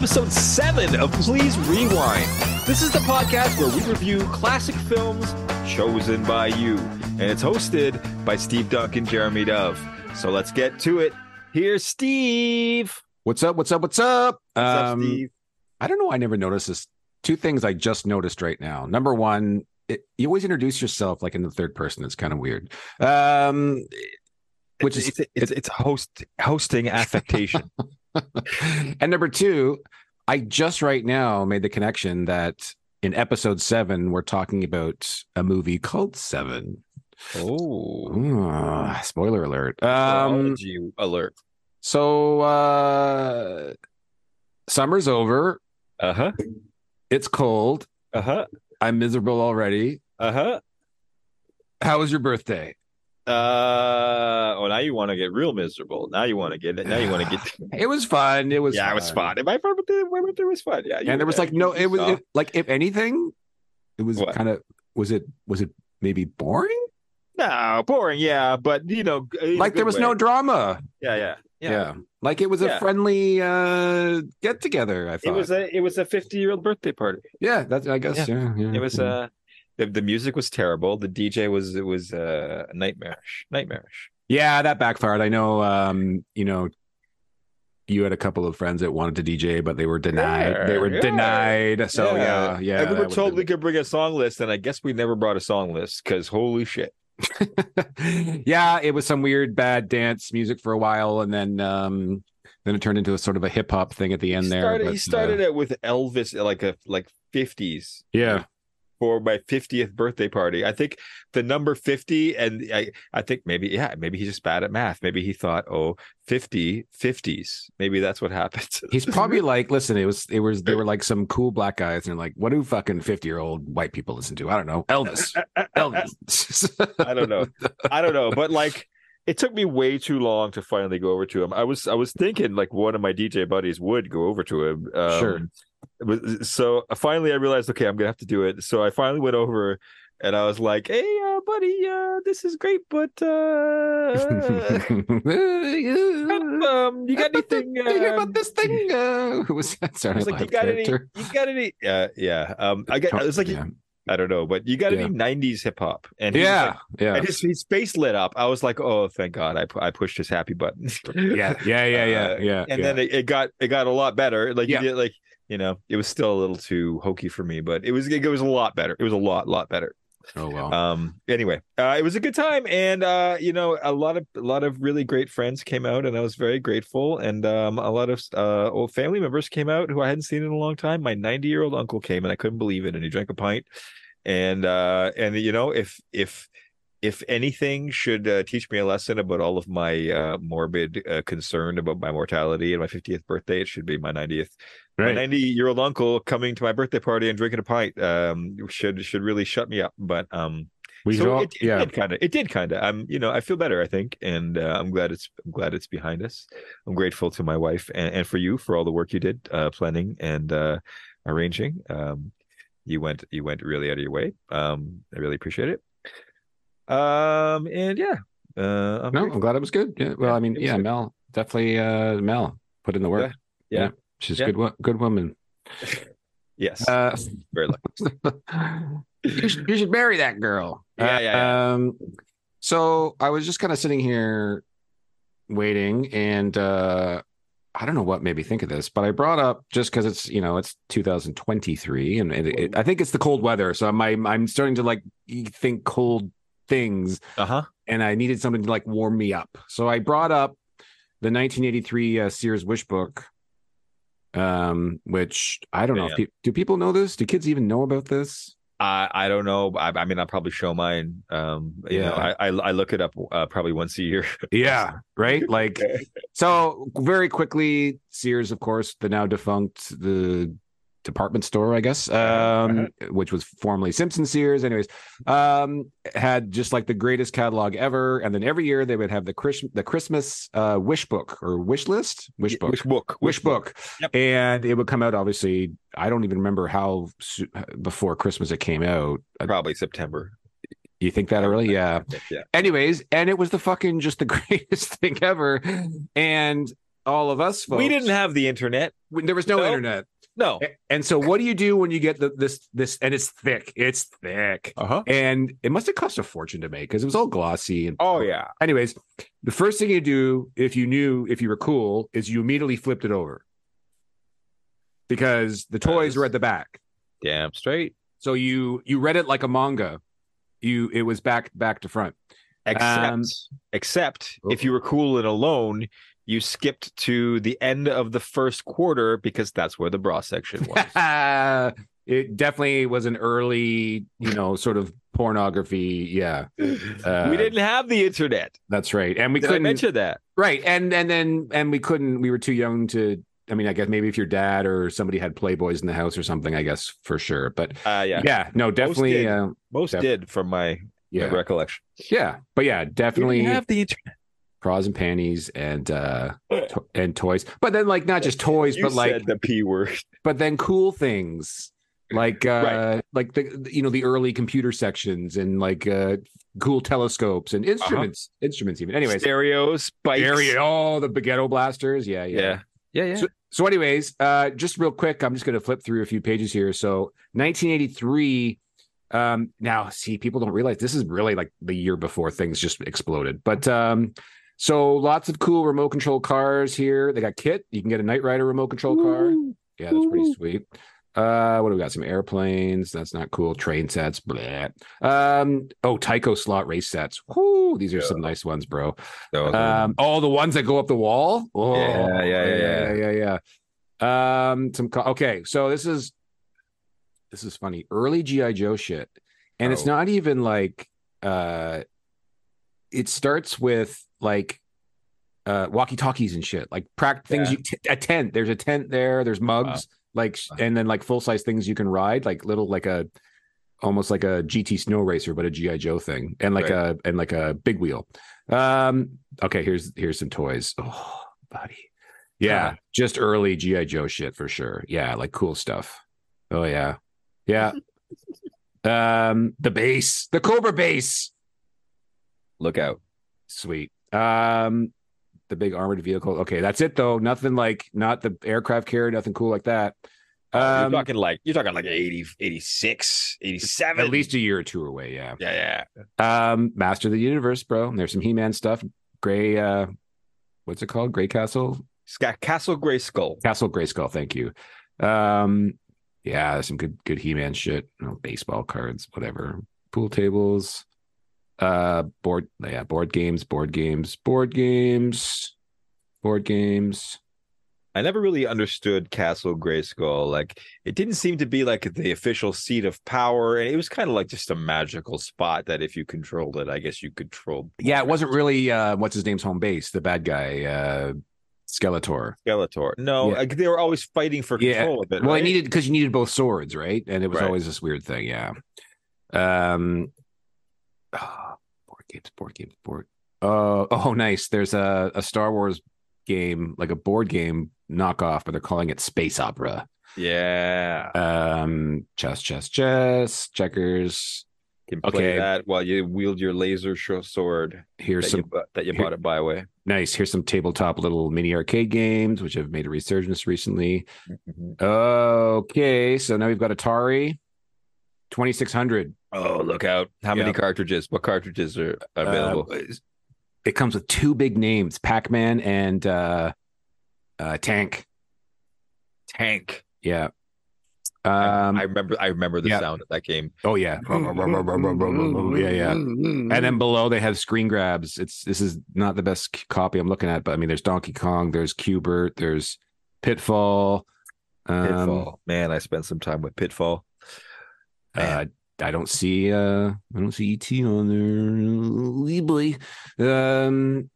episode seven of Please Rewind. This is the podcast where we review classic films chosen by you, and it's hosted by Steve Duncan, Jeremy Dove. So let's get to it. Here's Steve. What's up? What's up? What's up? What's up, Um, Steve? I don't know. I never noticed this. Two things I just noticed right now. Number one, it, you always introduce yourself like in the third person. It's kind of weird. Um, which is it's, it's, it's host hosting affectation. And number two, I just right now made the connection that in episode seven we're talking about a movie called Seven. oh, Ooh, spoiler alert. Um, alert. so uh, summer's over. Uh huh. It's cold. Uh huh. I'm miserable already. Uh huh. How was your birthday? Uh oh, now you want to get real miserable. Now you want to get it. Now you want to get. It was fun. It was yeah, it was fun. My birthday, my birthday was fun. Yeah, And there was like no. It was it, like if anything, it was kind of was it was it maybe boring? no boring. Yeah, but you know, Like there was way. no drama. Yeah, yeah, Yeah. Like it was Yeah. a friendly uh get together. I thought It was a it was a fifty year old birthday party. yeah. That's I guess. Yeah. yeah, It was yeah. Uh the, the music was terrible. The DJ was it was uh nightmarish, nightmarish. yeah. That backfired. I know. Um. You know. You had a couple of friends that wanted to DJ, but they were denied. they were yeah. denied. So yeah, yeah. And we were told we could bring a song list, and I guess we never brought a song list because holy shit. yeah, it was some weird bad dance music for a while, and then um then it turned into a sort of a hip hop thing at the end he there. started, but, he started uh, it with Elvis, like a like fifties. yeah, for my 50th birthday party. I think the number 50 and I I think maybe yeah, maybe he's just bad at math. Maybe he thought, "Oh, 50 50s." Maybe that's what happened. he's probably like, listen, it was it was there were like some cool black guys, and they're like, what do fucking fifty year old white people listen to? I don't know, Elvis, Elvis. I don't know. I don't know, but like it took me way too long to finally go over to him. I was I was thinking like one of my DJ buddies would go over to him. Um, Sure. Was- So finally, I realized, okay, I'm gonna have to do it. So I finally went over, and I was like, "Hey, uh, buddy, uh, this is great, but uh, um, you got anything? You hear um, about this thing? Uh, who was that? I Sorry, was like, you got any? You got any? Yeah, yeah. Um, I got. It's like yeah, I don't know, but you got Yeah. any '90s hip hop? And he yeah, like- yeah. and his, his face lit up. I was like, "Oh, thank God! I I pushed his happy button." yeah, yeah, yeah, yeah, Uh, yeah. and yeah. then it, it got it got a lot better. Like Yeah. you did, like you know, it was still a little too hokey for me, but it was it was a lot better. It was a lot lot better. oh well. Um. Anyway, uh, it was a good time, and uh, you know, a lot of a lot of really great friends came out, and I was very grateful. And um, a lot of uh old family members came out who I hadn't seen in a long time. My 90 year old uncle came, and I couldn't believe it. And he drank a pint, and uh, and you know, if if if anything should uh, teach me a lesson about all of my uh, morbid uh, concern about my mortality and my 50th birthday, it should be my 90th my 90 year old uncle coming to my birthday party and drinking a pint um should should really shut me up but um We so all, it, it yeah. did kind of it did kind of i'm you know i feel better i think and uh, i'm glad it's i'm glad it's behind us. I'm grateful to my wife and, and for you for all the work you did uh planning and uh arranging. Um you went you went really out of your way. Um i really appreciate it um and yeah uh I'm No. I'm glad it was good. Yeah. Well, Yeah, I mean, yeah, good. Mel definitely. Uh, Mel put in the work. Yeah, yeah. she's Yeah. a good. Good woman. yes Uh, very lucky you should you should marry that girl. Yeah, yeah, yeah. Um, so I was just kind of sitting here waiting, and uh, I don't know what made me think of this, but I brought up just because it's you know it's 2023, and it, it, I think it's the cold weather, so I'm I'm starting to like think cold things, uh-huh and I needed something to like warm me up. So I brought up the 1983 uh, Sears Wish book, um, which I don't know if pe- do people know this? Do kids even know about this? I I don't know. I, I mean, I'll probably show mine. Um, you know, Yeah. I, I I look it up uh, probably once a year. Yeah, right. Like so, very quickly, Sears, of course, the now defunct the department store, I guess, um, which was formerly Simpson Sears. Anyways, um, had just like the greatest catalog ever, and then every year they would have the Chris the Christmas uh, wish book or wish list, wish book, Which book? wish book, Yep. and it would come out. Obviously, I don't even remember how before Christmas it came out. Uh, Probably September. You think that early? Yeah. Yeah. Anyways, and it was the fucking just the greatest thing ever. And all of us folks, we didn't have the internet. there was no, No. internet. No. And so what do you do when you get the, this this and it's thick. It's thick. Uh-huh. And it must have cost a fortune to make because it was all glossy and Oh yeah. anyways, the first thing you do if you knew if you were cool is you immediately flipped it over. Because the toys were at the back. Damn straight. So you you read it like a manga. You it was back back to front. Except Um, except if you were cool and alone, you skipped to the end of the first quarter because that's where the bra section was. it definitely was an early, you know, sort of pornography. Yeah, Uh, we didn't have the internet. that's right. And we Did couldn't mention that? right. And and then and we couldn't. We were too young to. I mean, I guess maybe if your dad or somebody had Playboys in the house or something, I guess for sure. But Uh yeah. yeah, no, definitely. did. Uh, Most Def- did from my, my recollection. yeah, but yeah, definitely have the internet. Bras and panties and uh to- and toys. But then like not just toys, You but like said the p word. but then cool things like uh Right. like the you know the early computer sections and like uh cool telescopes and instruments instruments even anyways Stereos, bikes. area oh the Ghetto blasters yeah yeah Yeah. Yeah, yeah. So, so anyways uh just real quick i'm just going to flip through a few pages here so 1983 um now see people don't realize this is really like the year before things just exploded but um so lots of cool remote control cars here they got kit you can get a Knight Rider remote control car yeah, that's pretty Ooh. sweet. Uh, what do we got? Some airplanes. That's not cool. Train sets. Blah. Um. Oh, Tyco slot race sets. Whoo, these are some nice ones, bro. So, Um. Oh, the ones that go up the wall. Oh, Yeah, yeah, yeah, yeah, yeah, yeah. Um. Some. co- Okay, so this is this is funny. Early GI Joe shit, and it's Oh. not even like uh. It starts with like uh walkie talkies and shit like prac things Yeah. you t- a tent. There's a tent there there's mugs like sh- and then like full size things you can ride like little like a almost like a gt snow racer but a gi joe thing and like a and like a big wheel. Um okay here's here's some toys. Oh buddy. Yeah Huh. just early gi joe shit for sure. Yeah like cool stuff. Oh yeah. Yeah. Um the base the cobra base look out. Sweet. Um, the big armored vehicle. Okay, that's it though. Nothing like not the aircraft carrier. Nothing cool like that. Um, you're talking like you're talking like 80, 86, 87. at least a year or two away. Yeah. Yeah, yeah. Um, Master of the Universe, bro. There's some He-Man stuff. Gray. Uh, what's it called? Gray Castle. Castle Grayskull. Castle Grayskull. Thank you. Um, yeah, some good good He-Man shit. You know, baseball cards, whatever. Pool tables. Uh, board. Yeah, board games. Board games. Board games. Board games. I never really understood Castle Grayskull. Like it didn't seem to be like the official seat of power, and it was kind of like just a magical spot that if you controlled it, I guess you controlled. Yeah, it wasn't really uh what's his name's home base, the bad guy, uh Skeletor. Skeletor. No, Yeah. like, they were always fighting for Yeah. control of it. Well, right? I needed because you needed both swords, right? And it was Right. always this weird thing, yeah. Um ah, games, board games, board. Uh, oh, nice. There's a, a Star Wars game, like a board game knockoff, but they're calling it Space Opera. Yeah, Um, chess, chess, chess, checkers. can play okay. that while you wield your laser sword Here's that, some you, that you here- bought at Byway. nice. Here's some tabletop little mini arcade games, which have made a resurgence recently. Mhm. Okay, so now we've got Atari 2600. Oh, look out! How many Yeah. cartridges? What cartridges are available? Uh, it comes with two big names, Pac-Man and uh, uh, Tank. Tank. Yeah. I- Um, I remember. I remember the yeah. sound of that game. oh yeah. yeah, yeah. And then below they have screen grabs. It's this is not the best copy I'm looking at, but I mean there's Donkey Kong, there's Q*bert, there's Pitfall. Um, Pitfall. Man, I spent some time with Pitfall. Uh, I don't see uh I don't see ET on there. Um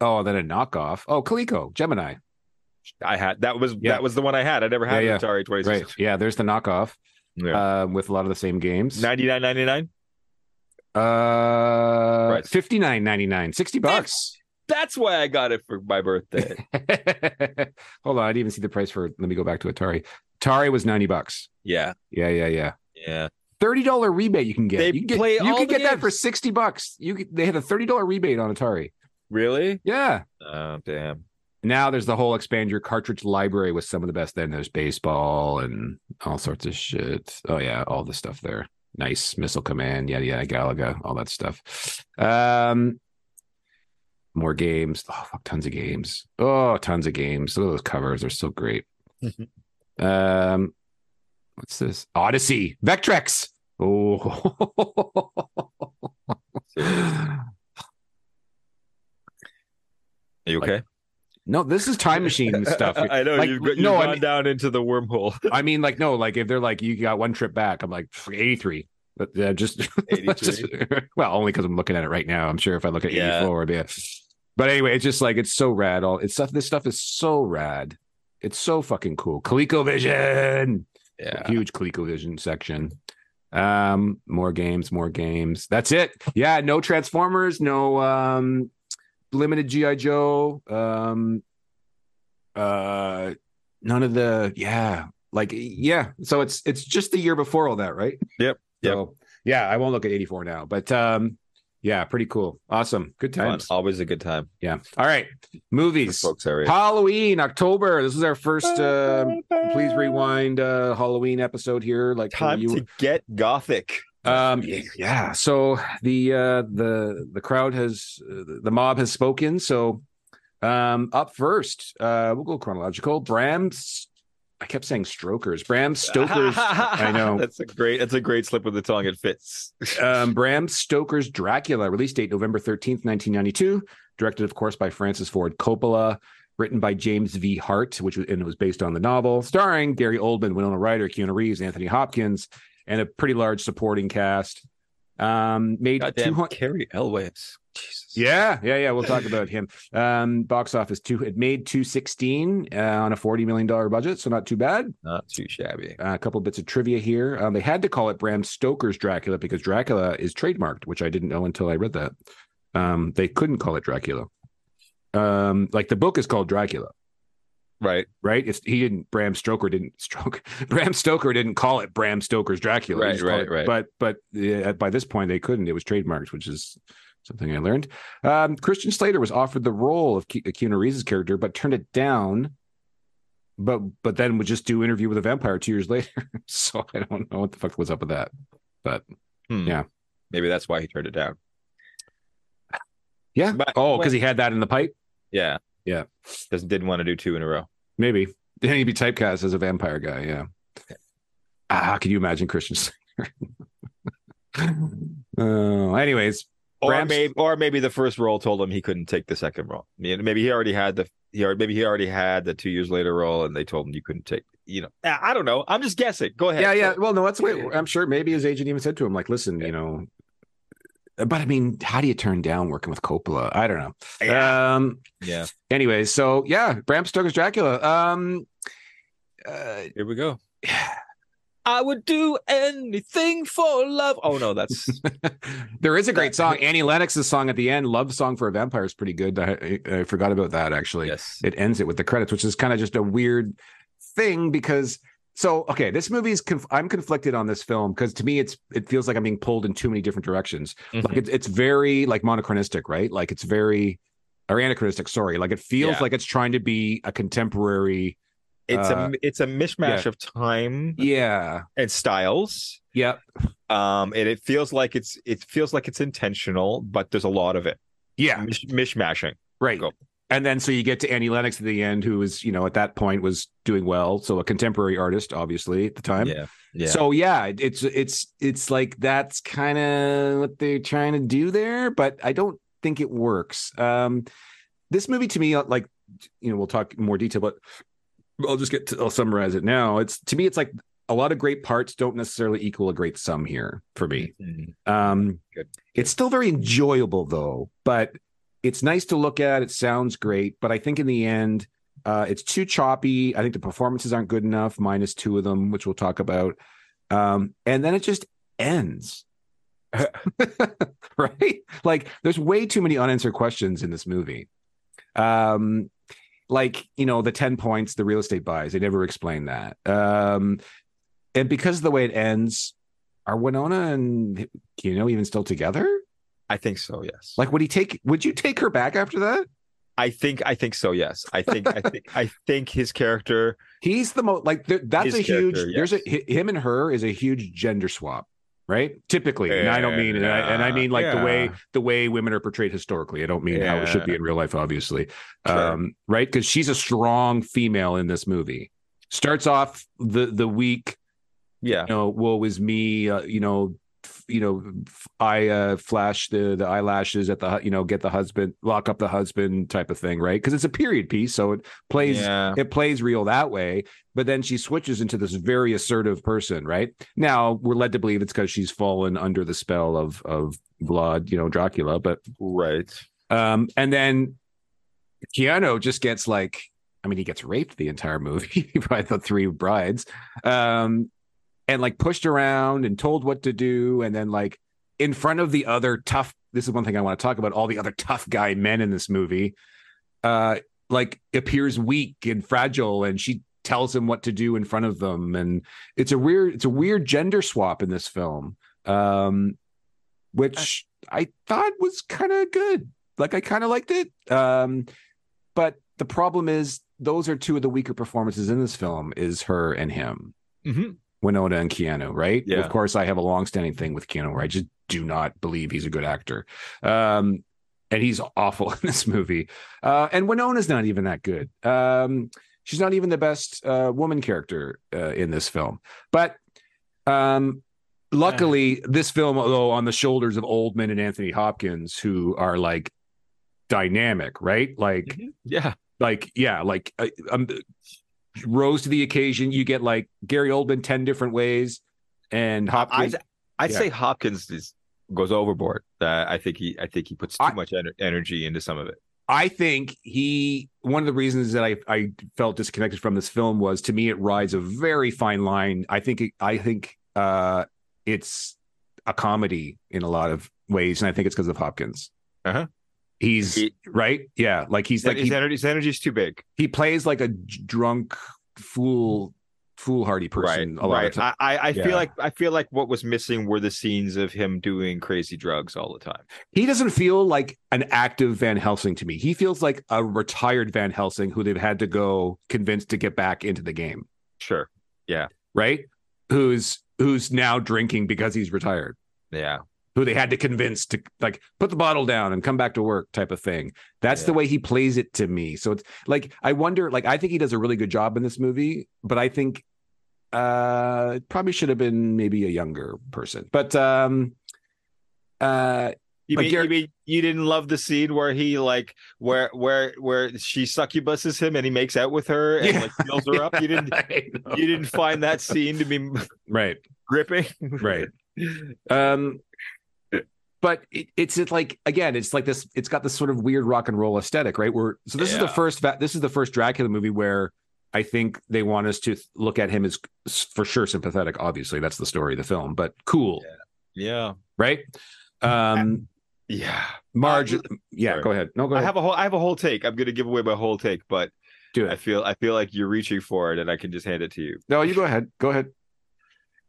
Oh, then a knockoff. Oh, Coleco, Gemini. I had that was Yeah. that was the one I had. I never had Yeah, an Atari twenty Right. Yeah, there's the knockoff. Yeah. Uh, with a lot of the same games. Ninety nine ninety nine. Uh Right. 59.99, 60 bucks. That's why I got it for my birthday. Hold on, I didn't even see the price for let me go back to Atari. Atari was 90 bucks. yeah, Yeah, yeah, yeah. yeah. $30 rebate you can get. They you can get, play you can the get that for 60 bucks. You could- they had a $30 rebate on Atari. Really? Yeah. Oh damn. Now there's the whole expand your cartridge library with some of the best. Then there's baseball and all sorts of shit. Oh yeah, all the stuff there. Nice missile command, yada yada, Galaga, all that stuff. Um, more games. Oh fuck, tons of games. Oh, tons of games. Look at those covers; they're so great. um, what's this? Odyssey, Vectrex. Oh, Are you okay? no, this is time machine stuff. I know Like, you've, you've no, I gone mean- down into the wormhole. I mean, like, no, like if they're like, you got one trip back, I'm like, 83. But yeah, just, 83? just- well, only because I'm looking at it right now. I'm sure if I look at Yeah. 84, it'd be a, but anyway, it's just like, it's so rad. All it's stuff, this stuff is so rad. It's so fucking cool. ColecoVision, Yeah. huge ColecoVision section. Um, more games, more games. That's it. Yeah, no Transformers, no um limited GI Joe. Um, uh, none of the yeah, like yeah. So it's it's just the year before all that, right? Yep, yep. So, yeah, I won't look at 84 now, but um, yeah, pretty cool, awesome, good Fun. times. Always a good time. Yeah. All right, for movies. folks area. Halloween, October. This is our first. Uh, please rewind. Uh, Halloween episode here. Like Time you, to get gothic. um, yeah. So the uh, the the crowd has uh, the mob has spoken. So um, up first, uh, we'll go chronological. Bram's. I kept saying Strokers. Bram Stoker's. I know. That's a great. That's a great slip of the tongue. It fits. Um, Bram Stoker's Dracula, release date November 13th, 1992. Directed, of course, by Francis Ford Coppola. Written by James V. Hart, which was, and it was based on the novel. Starring Gary Oldman, Winona Ryder, Keanu Reeves, Anthony Hopkins, and a pretty large supporting cast. Um, made Goddamn, 200 Cary Elwes. Jesus. yeah, yeah, yeah. We'll talk about him. Um, box office two. It made two sixteen uh, on a forty million dollar budget, so not too bad. Not too shabby. Uh, a couple bits of trivia here. Um, they had to call it Bram Stoker's Dracula because Dracula is trademarked, which I didn't know until I read that. Um, they couldn't call it Dracula. Um, like the book is called Dracula, Right. right? It's he didn't. Bram Stoker didn't stroke. Bram Stoker didn't call it Bram Stoker's Dracula. Right, right, it- right. But but uh, by this point they couldn't. It was trademarked, which is something I learned. Um, Christian Slater was offered the role of Ke- Keanu Reeves' character, but turned it down. But but then would just do interview with a vampire two years later. so I don't know what the fuck was up with that. But Hmm. Yeah. Maybe that's why he turned it down. yeah. But- oh, because he had that in the pipe. Yeah. Yeah. Doesn't didn't want to do two in a row. Maybe then he'd be typecast as a vampire guy. Yeah. Ah, can you imagine Christian Slater? Oh, anyways, Or Bram- maybe, or maybe the first role told him he couldn't take the second role. Maybe he already had the he already, maybe he already had the two years later role, and they told him you couldn't take. You know, I don't know. I'm just guessing. Go ahead. yeah, yeah. Well, no, that's the way. I'm sure maybe his agent even said to him, like, listen, you know. But I mean, how do you turn down working with Coppola? I don't know. Yeah. Um. yeah. Anyways, so yeah, Bram Stoker's Dracula. Um. Uh, Here we go. I would do anything for love. Oh no, that's there is a great song. Annie Lennox's song at the end, "Love Song for a Vampire," is pretty good. I, I, forgot about that actually. yes. It ends it with the credits, which is kind of just a weird thing because. So okay, this movie's. Conf- I'm conflicted on this film because to me, it's it feels like I'm being pulled in too many different directions. Mhm. Like it's it's very like monochronistic, right? Like it's very or anachronistic. Sorry, like it feels Yeah. like it's trying to be a contemporary. It's Uh, a it's a mishmash yeah. of time Yeah. and styles. Yep. Um, and it feels like it's it feels like it's intentional, but there's a lot of it. Yeah. Mish- mishmashing. Right. Go. And then so you get to Annie Lennox at the end, who was, you know, at that point was doing well. So a contemporary artist, obviously, at the time. Yeah. Yeah. So yeah, it's it's it's like that's kind of what they're trying to do there, but I don't think it works. Um this movie to me, like you know, we'll talk in more detail, but I'll just get to I'll summarize it now. It's to me, it's like a lot of great parts don't necessarily equal a great sum here for me. Mhm. Um, Good. It's still very enjoyable though, but it's nice to look at. It sounds great, but I think in the end, uh, it's too choppy. I think the performances aren't good enough, minus two of them, which we'll talk about. Um, and then it just ends. right? Like there's way too many unanswered questions in this movie. Um, like, you know, the 10 points, the real estate buys, they never explain that. Um, and because of the way it ends, are Winona and you know even still together? I think so. Yes. Like, would he take? Would you take her back after that? I think I think so. Yes. I think I think I think his character. He's the most like th- that's a huge. character, There's a him and her is a huge gender swap, right? Typically, and I don't mean and I, and I mean like the way the way women are portrayed historically. I don't mean how it should be in real life, obviously, Sure. um, right? Because she's a strong female in this movie. Starts off the the week Yeah. you know, woe is me, uh, you know, you know, I uh, flash the the eyelashes at the you know get the husband lock up the husband type of thing, right? Because it's a period piece, so it plays Yeah. it plays real that way. But then she switches into this very assertive person, right? Now we're led to believe it's because she's fallen under the spell of of Vlad, you know, Dracula. But Right. um, and then Keanu just gets like, I mean, he gets raped the entire movie by the three brides, um, and like pushed around and told what to do, and then like in front of the other tough. This is one thing I want to talk about. All the other tough guy men in this movie, uh, like appears weak and fragile, and she tells him what to do in front of them, and it's a weird, it's a weird gender swap in this film, um, which I thought was kind of good. Like I kind of liked it. Um, but the problem is those are two of the weaker performances in this film is her and him. hmm Winona and Keanu, right? Yeah. Of course, I have a long-standing thing with Keanu where I just do not believe he's a good actor. Um, and he's awful in this movie. Uh, and Winona's not even that good. Um, she's not even the best uh, woman character uh, in this film. But um, luckily, this film, although on the shoulders of Oldman and Anthony Hopkins, who are like dynamic, right? Like Yeah. like yeah like uh, um, rose to the occasion you get like gary oldman 10 different ways and hopkins I'd, I'd Yeah. say Hopkins is, goes overboard. Uh, I think he I think he puts too I- much ener- energy into some of it. I think he one of the reasons that I, I felt disconnected from this film was to me it rides a very fine line i think it, i think uh it's a comedy in a lot of ways and i think it's because of hopkins Uh-huh. He's He- right yeah like he's like his, he, energy, his energy's too big. he plays like a drunk fool foolhardy person right. a lot right. of times I, I, I Yeah. feel like I feel like what was missing were the scenes of him doing crazy drugs all the time. he doesn't feel like an active Van Helsing to me. He feels like a retired Van Helsing who they've had to go convince to get back into the game, Sure. Yeah. Right? Who's who's now drinking because he's retired. Yeah. Who they had to convince to like put the bottle down and come back to work type of thing. That's the way he plays it to me. So it's like I wonder like I think he does a really good job in this movie, but I think uh it probably should have been maybe a younger person. But um uh You Like mean, you mean you didn't love the scene where he like where where where she succubuses him and he makes out with her and Yeah. like fills her up? You didn't you didn't find that scene to be right. gripping? Right. Um, but it, it's it like again, it's like this. It's got this sort of weird rock and roll aesthetic, right? Where so this is the first va- this is the first Dracula movie where I think they want us to th- look at him as for sure sympathetic. Obviously, that's the story of the film, but cool, Yeah. right? Um, Yeah. Marge, Uh, yeah, sorry. go ahead. No, go I have a whole I have a whole take. I'm gonna give away my whole take, but Do it. I feel I feel like you're reaching for it and I can just hand it to you. No, you go ahead. Go ahead.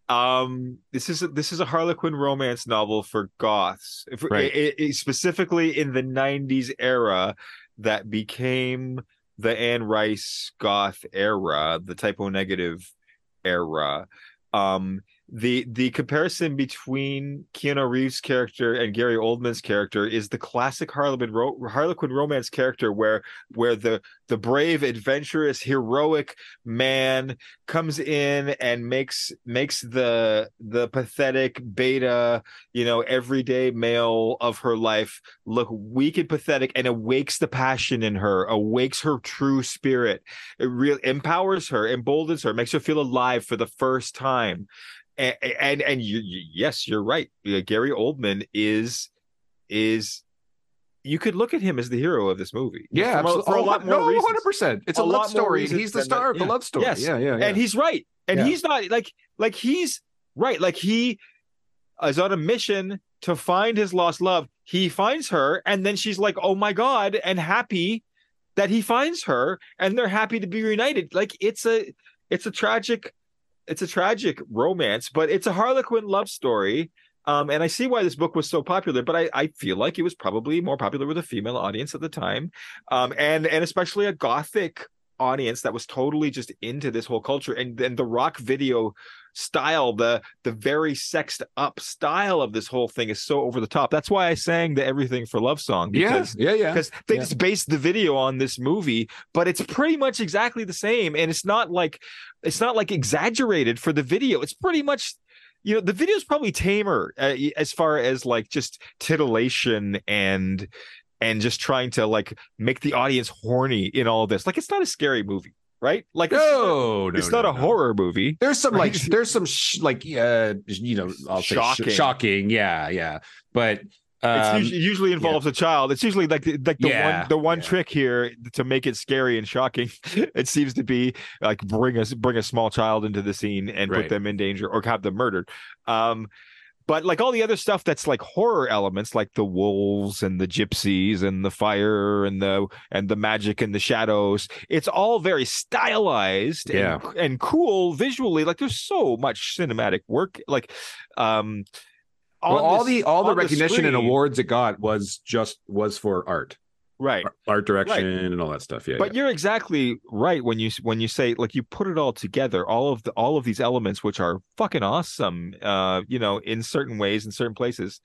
Um, this is a, this is a Harlequin romance novel for goths, If- Right. i- i- specifically in the '90s era that became the Anne Rice goth era, the Type O Negative era. Um, the the comparison between Keanu Reeves' character and Gary Oldman's character is the classic Harlequin ro- Harlequin romance character where where the the brave, adventurous, heroic man comes in and makes makes the the pathetic beta, you know, everyday male of her life look weak and pathetic and awakes the passion in her, awakes her true spirit. It really empowers her, emboldens her, makes her feel alive for the first time. And and, and you, yes, you're right. Uh, Gary Oldman is is you could look at him as the hero of this movie. Yeah, for, a- for a lot more no, hundred percent. It's a, A love story. He's the star that- of the yeah. love story. Yes. Yeah, yeah, yeah. and he's right and Yeah. he's not like like he's right like he is on a mission to find his lost love he finds her and then she's like oh my god and happy that he finds her and they're happy to be reunited like it's a it's a tragic it's a tragic romance but it's a harlequin love story. Um, and I see why this book was so popular, but I, I feel like it was probably more popular with a female audience at the time, um, and and especially a gothic audience that was totally just into this whole culture. And then the rock video style the the very sexed up style of this whole thing is so over the top that's why i sang the everything for love song because yeah, yeah, yeah. because they Yeah. just based the video on this movie but it's pretty much exactly the same and it's not like it's not like exaggerated for the video it's pretty much you know the video's probably tamer uh, as far as like just titillation and and just trying to like make the audience horny in all this like it's not a scary movie right like it's, No, no, it's no, not a no. horror movie There's some like there's some sh- like uh you know I'll say sh- Shocking. shocking yeah yeah but It's um, usually, usually involves a child. It's usually like the, like the Yeah, one the one yeah. trick here to make it scary and shocking. It seems to be like bring us bring a small child into the scene and Right. put them in danger or have them murdered. Um, but like all the other stuff that's like horror elements, like the wolves and the gypsies and the fire and the and the magic and the shadows, it's all very stylized Yeah. and, and cool visually. Like there's so much cinematic work. Like um well, all this- the all the on recognition and awards it got was just was for art right. Art direction and all that stuff. Yeah, but yeah. you're exactly right when you when you say like you put it all together all of the all of these elements which are fucking awesome uh you know in certain ways in certain places.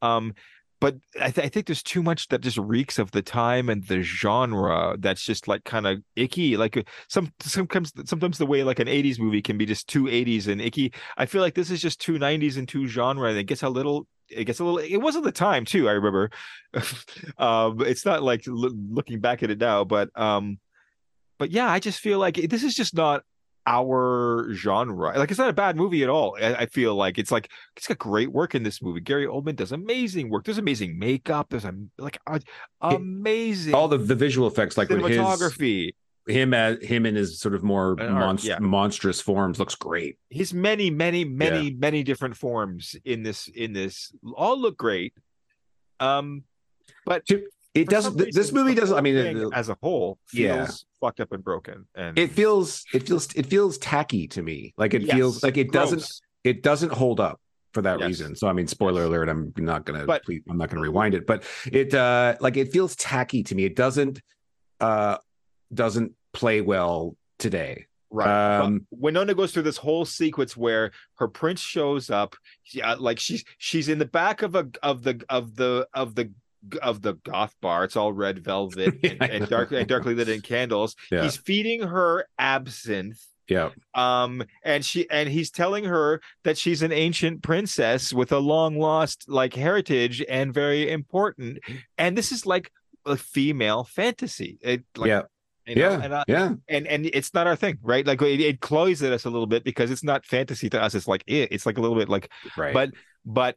Um but I, th- I think there's too much that just reeks of the time and the genre that's just like kind of icky. Like uh, some sometimes sometimes the way like an 80s movie can be just too 80s and icky. I feel like this is just too 90s and too genre and it gets a little it gets a little it was at the time too i remember. Um it's not like lo- looking back at it now but um but yeah i just feel like this is just not our genre. Like it's not a bad movie at all i, I feel like. It's like it's got great work in this movie. Gary oldman does amazing work. There's amazing makeup. There's a like a, amazing all the the visual effects like with his cinematography him as him in his sort of more art, monst- yeah. monstrous forms looks great. His many many many many different forms in this in this. All look great. Um but it doesn't. th- this movie doesn't i mean it, as a whole feels Yeah. fucked up and broken and it feels it feels it feels tacky to me. Like it Yes, feels like it doesn't it doesn't hold up for that Yes. reason. So i mean spoiler alert i'm not gonna But- please, i'm not gonna rewind it but it uh like it feels tacky to me. It doesn't uh doesn't play well today Right. Um, But Winona goes through this whole sequence where her prince shows up, yeah, like she's she's in the back of a of the of the of the of the goth bar. It's all red velvet and, and dark and darkly lit in candles. Yeah. He's feeding her absinthe. yeah Um, and she and he's telling her that she's an ancient princess with a long lost like heritage and very important. And this is like a female fantasy. It like yeah you know, yeah and I, yeah and and it's not our thing, right? Like it, it cloys at us a little bit because it's not fantasy to us. It's like it. It's like a little bit like, right but but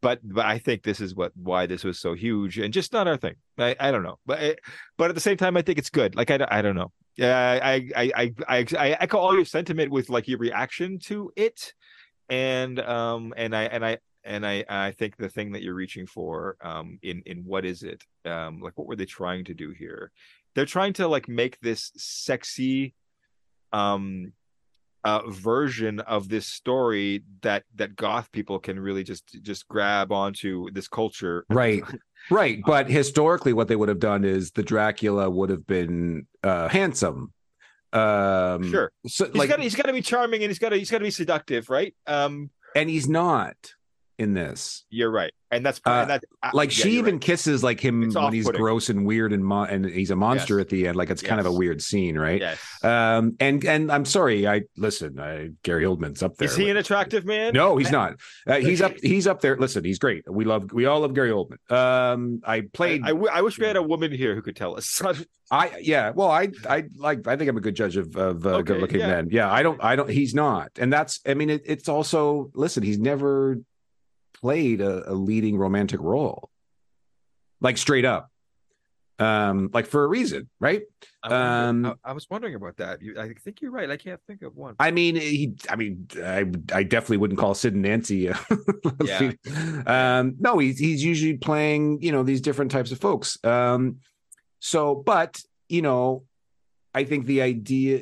but but I think this is what why this was so huge and just not our thing. I, I don't know, but but at the same time, I think it's good. Like I, don't- I don't know. Yeah, I I I I I echo all your sentiment with like your reaction to it, and um and I and I and I I think the thing that you're reaching for um in in what is it um like what were they trying to do here? They're trying to like make this sexy um uh version of this story that that goth people can really just just grab onto this culture. Right. Right. But historically what they would have done is the dracula would have been uh handsome. Um sure. so he's like got he's got to be charming and he's got to he's got to be seductive right? Um and he's not in this. You're right. And that's Uh, and that like yeah, she even right. kisses like him It's when he's gross and weird and and he's a monster Yes. at the end. Like it's kind of a weird scene right? Yes. Um and and i'm sorry i listen I, gary oldman's up there is he an attractive man? No he's not. Uh, he's up he's up there. Listen he's great. We love we all love gary oldman. Um i I, played I, w- I wish we had a woman here who could tell us. I yeah, well, I I like I think I'm a good judge of of uh, Okay, good looking yeah. men. Yeah, I don't I don't he's not, and that's I mean it, it's also listen he's never played a, a leading romantic role, like straight up, um, like for a reason, right? I, Um, I, I was wondering about that you, I think you're right I can't think of one I mean he I mean I I definitely wouldn't call Sid and Nancy. a- Yeah. um, no, he's he's usually playing you know these different types of folks. Um, so but you know i think the idea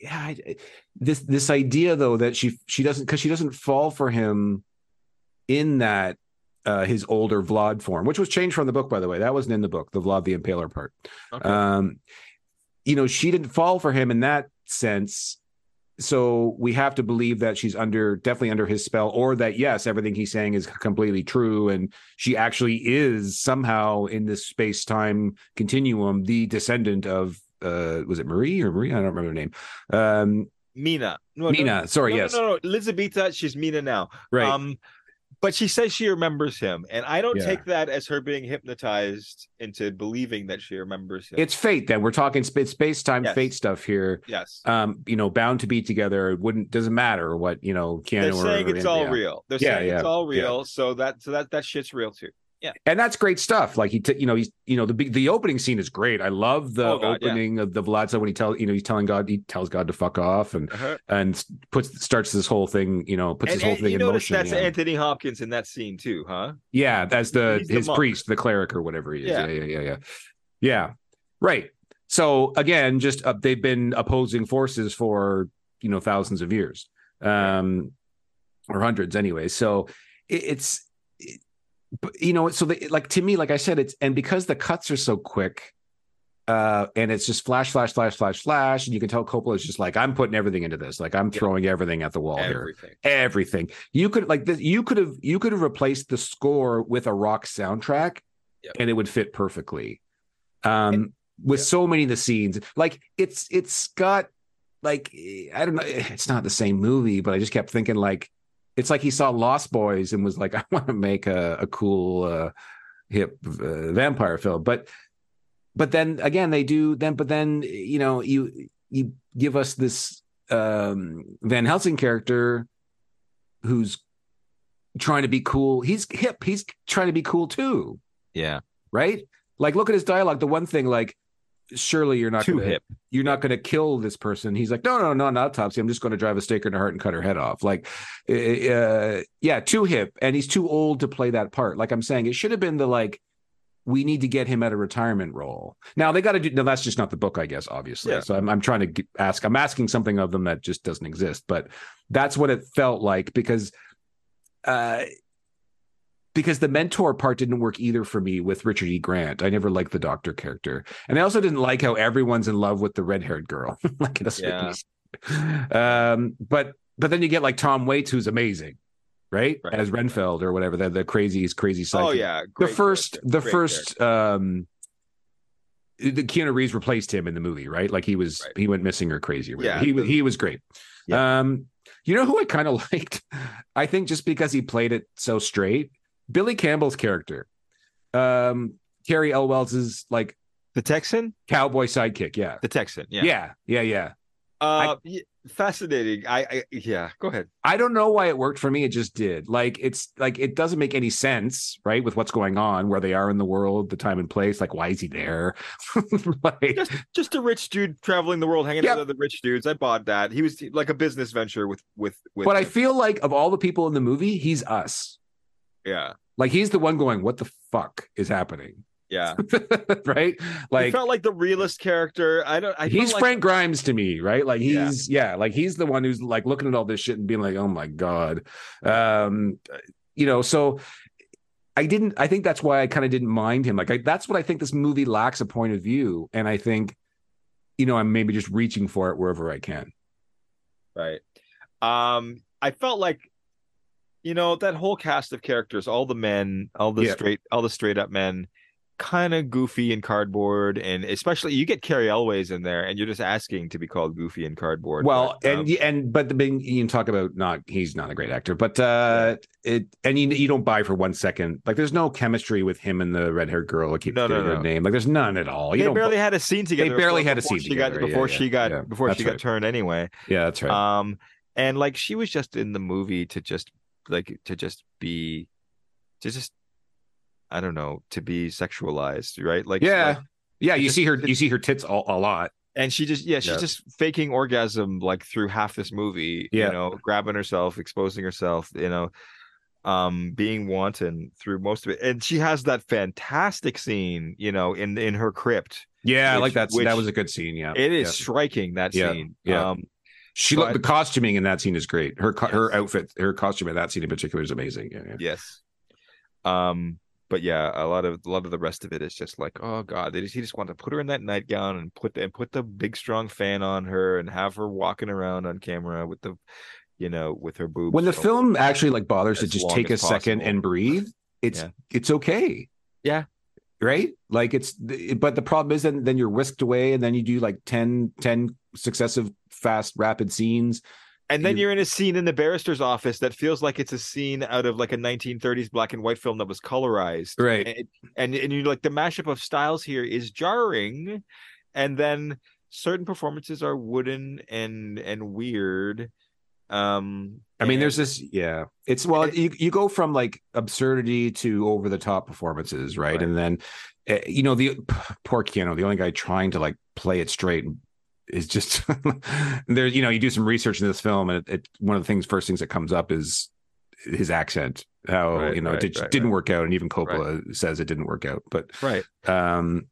yeah I- this this idea though that she she doesn't because she doesn't fall for him in that uh, his older Vlad form, which was changed from the book, by the way. That wasn't in the book, the Vlad the Impaler part. Okay. Um, you know, she didn't fall for him in that sense. So we have to believe that she's under definitely under his spell, or that yes, everything he's saying is completely true, and she actually is somehow in this space time continuum the descendant of uh was it Marie or Marie? I don't remember her name. Um Mina. No, Mina, no, sorry, no, yes. No, no, no. Elizabeth, she's Mina now. Right. Um, but she says she remembers him, and I don't Yeah. take that as her being hypnotized into believing that she remembers him. it's fate then. We're talking sp- space time Yes. fate stuff here. yes. Um, you know, bound to be together. It wouldn't doesn't matter what, you know, Keanu They're or- saying or it's all yeah. real. They're Yeah, saying it's all real. So that so that that shit's real too. And that's great stuff. Like he, t- you know, he's, you know, the the opening scene is great. I love the Oh, God, yeah. opening of the Vlad. So when he tells, you know, he's telling God, he tells God to fuck off, and Uh-huh. and puts starts this whole thing, you know, puts And, this whole thing you in motion. that's yeah. Anthony Hopkins in that scene too, huh? yeah, that's the He's his priest, the cleric, or whatever he is. Yeah. Yeah, yeah, yeah, yeah, yeah. Right. So again, just uh, they've been opposing forces for you know thousands of years, um, or hundreds anyway. So it, it's, it- but, you know, so they, like to me, like I said, it's and because the cuts are so quick. Uh, and it's just flash, flash, flash, flash, flash, and you can tell Coppola is just like, I'm putting everything into this. Like I'm Yeah. throwing everything at the wall here Everything. everything. You could like this. You could have you could have replaced the score with a rock soundtrack, Yep. and it would fit perfectly. Um, And- with yeah. so many of the scenes, like it's it's got like I don't know, it's not the same movie, but I just kept thinking like it's like he saw Lost Boys and was like, I want to make a a cool uh, hip uh, vampire film, but but then again they do then but then you know you you give us this um Van Helsing character who's trying to be cool. He's hip. He's trying to be cool too, Yeah. right? Like, look at his dialogue. The one thing, like, surely you're not Too gonna, hip. You're not going to kill this person. He's like, no, no, no, not autopsy. I'm just going to drive a stake in her heart and cut her head off. Like, uh, yeah, too hip, and he's too old to play that part. Like I'm saying, it should have been the like. We need to get him at a retirement role. Now they got to do. No, that's just not the book, I guess. Obviously, Yeah. so I'm, I'm trying to get, ask. I'm asking something of them that just doesn't exist. But that's what it felt like because uh because the mentor part didn't work either for me with Richard E. Grant. I never liked the doctor character. And I also didn't like how everyone's in love with the red-haired girl. like it doesn't Yeah. Um but but then you get like Tom Waits who's amazing, right? Right. As Renfield or whatever, the, the crazy crazy psychic. Oh yeah. The first character. the Great first um the Keanu Reeves replaced him in the movie, right? Like he was Right. he went missing or crazy. Or. Yeah, he the- he was great. Um, you know who I kind of liked? I think just because he played it so straight, Billy Campbell's character, um, Cary Elwes's like The Texan? cowboy sidekick. Yeah, The Texan. Yeah. yeah, yeah, yeah. Uh, y- fascinating. I, I yeah. Go ahead. I don't know why it worked for me. It just did. Like it's like it doesn't make any sense, right? With what's going on, where they are in the world, the time and place. Like, why is he there? like, Just just a rich dude traveling the world, hanging Yep. out with other rich dudes. I bought that. He was like a business venture with with with. but I feel like of all the people in the movie, he's us. Yeah Like he's the one going, "What the fuck is happening?" yeah. right? Like he felt like the realist character. I don't. I he's like, Frank Grimes to me, right? Like Yeah. he's yeah. like he's the one who's like looking at all this shit and being like, "Oh my god," um, you know. So I didn't. I think that's why I kind of didn't mind him. Like I, that's what I think this movie lacks a point of view, and I think, you know, I'm maybe just reaching for it wherever I can. right. Um, I felt like, you know, that whole cast of characters, all the men, all the Yeah. straight, all the straight up men, kind of goofy and cardboard, and especially you get Cary Elwes in there, and you're just asking to be called goofy and cardboard. Well, but, and um, and and but the big you can talk about not he's not a great actor, but uh it and you you don't buy for one second like there's no chemistry with him and the red haired girl. I keep No, no, no. name. Like there's none at all. You they don't barely had a scene together. They barely had a scene she together. Yeah, before yeah, she got yeah. before That's she got turned anyway. yeah, that's right. Um, and like she was just in the movie to just like to just be, to just, I don't know, to be sexualized, right? Like yeah, like- yeah. You just- see her, you see her tits all, a lot. and she just yeah she's Yeah. just faking orgasm like through half this movie. Yeah. you know, grabbing herself, exposing herself, you know. Um, being wanton through most of it, and she has that fantastic scene, you know, in in her crypt, Yeah, I like that. which- that was a good scene. Yeah, It is Yeah. striking that scene. yeah. Um, She But- looked the costuming in that scene is great. Her co- her outfit, her costume in that scene in particular is amazing. Yeah, yeah. Yes. Um, but yeah, a lot of a lot of the rest of it is just like, oh god, they just he just wanted to put her in that nightgown and put the, and put the big strong fan on her and have her walking around on camera with the, you know, with her boobs. When the film actually like bothers to just take a as second and breathe, it's Yeah. it's okay. Yeah. Right? Like it's but the problem is then then you're whisked away and then you do like 10 10 successive fast rapid scenes. And then You- you're in a scene in the barrister's office that feels like it's a scene out of like a 1930s black and white film that was colorized. Right. And and, and you're like the mashup of styles here is jarring, and then certain performances are wooden and and weird. Um, I mean, there's this, yeah. It's well, you you go from like absurdity to over the top performances, right? Right. And then, uh, you know, the poor Keanu, the only guy trying to like play it straight is just there. You know, you do some research in this film, and it, it one of the things, first things that comes up is his accent. How Right, you know right, it didn't right. work out, and even Coppola says it didn't work out. But right. um,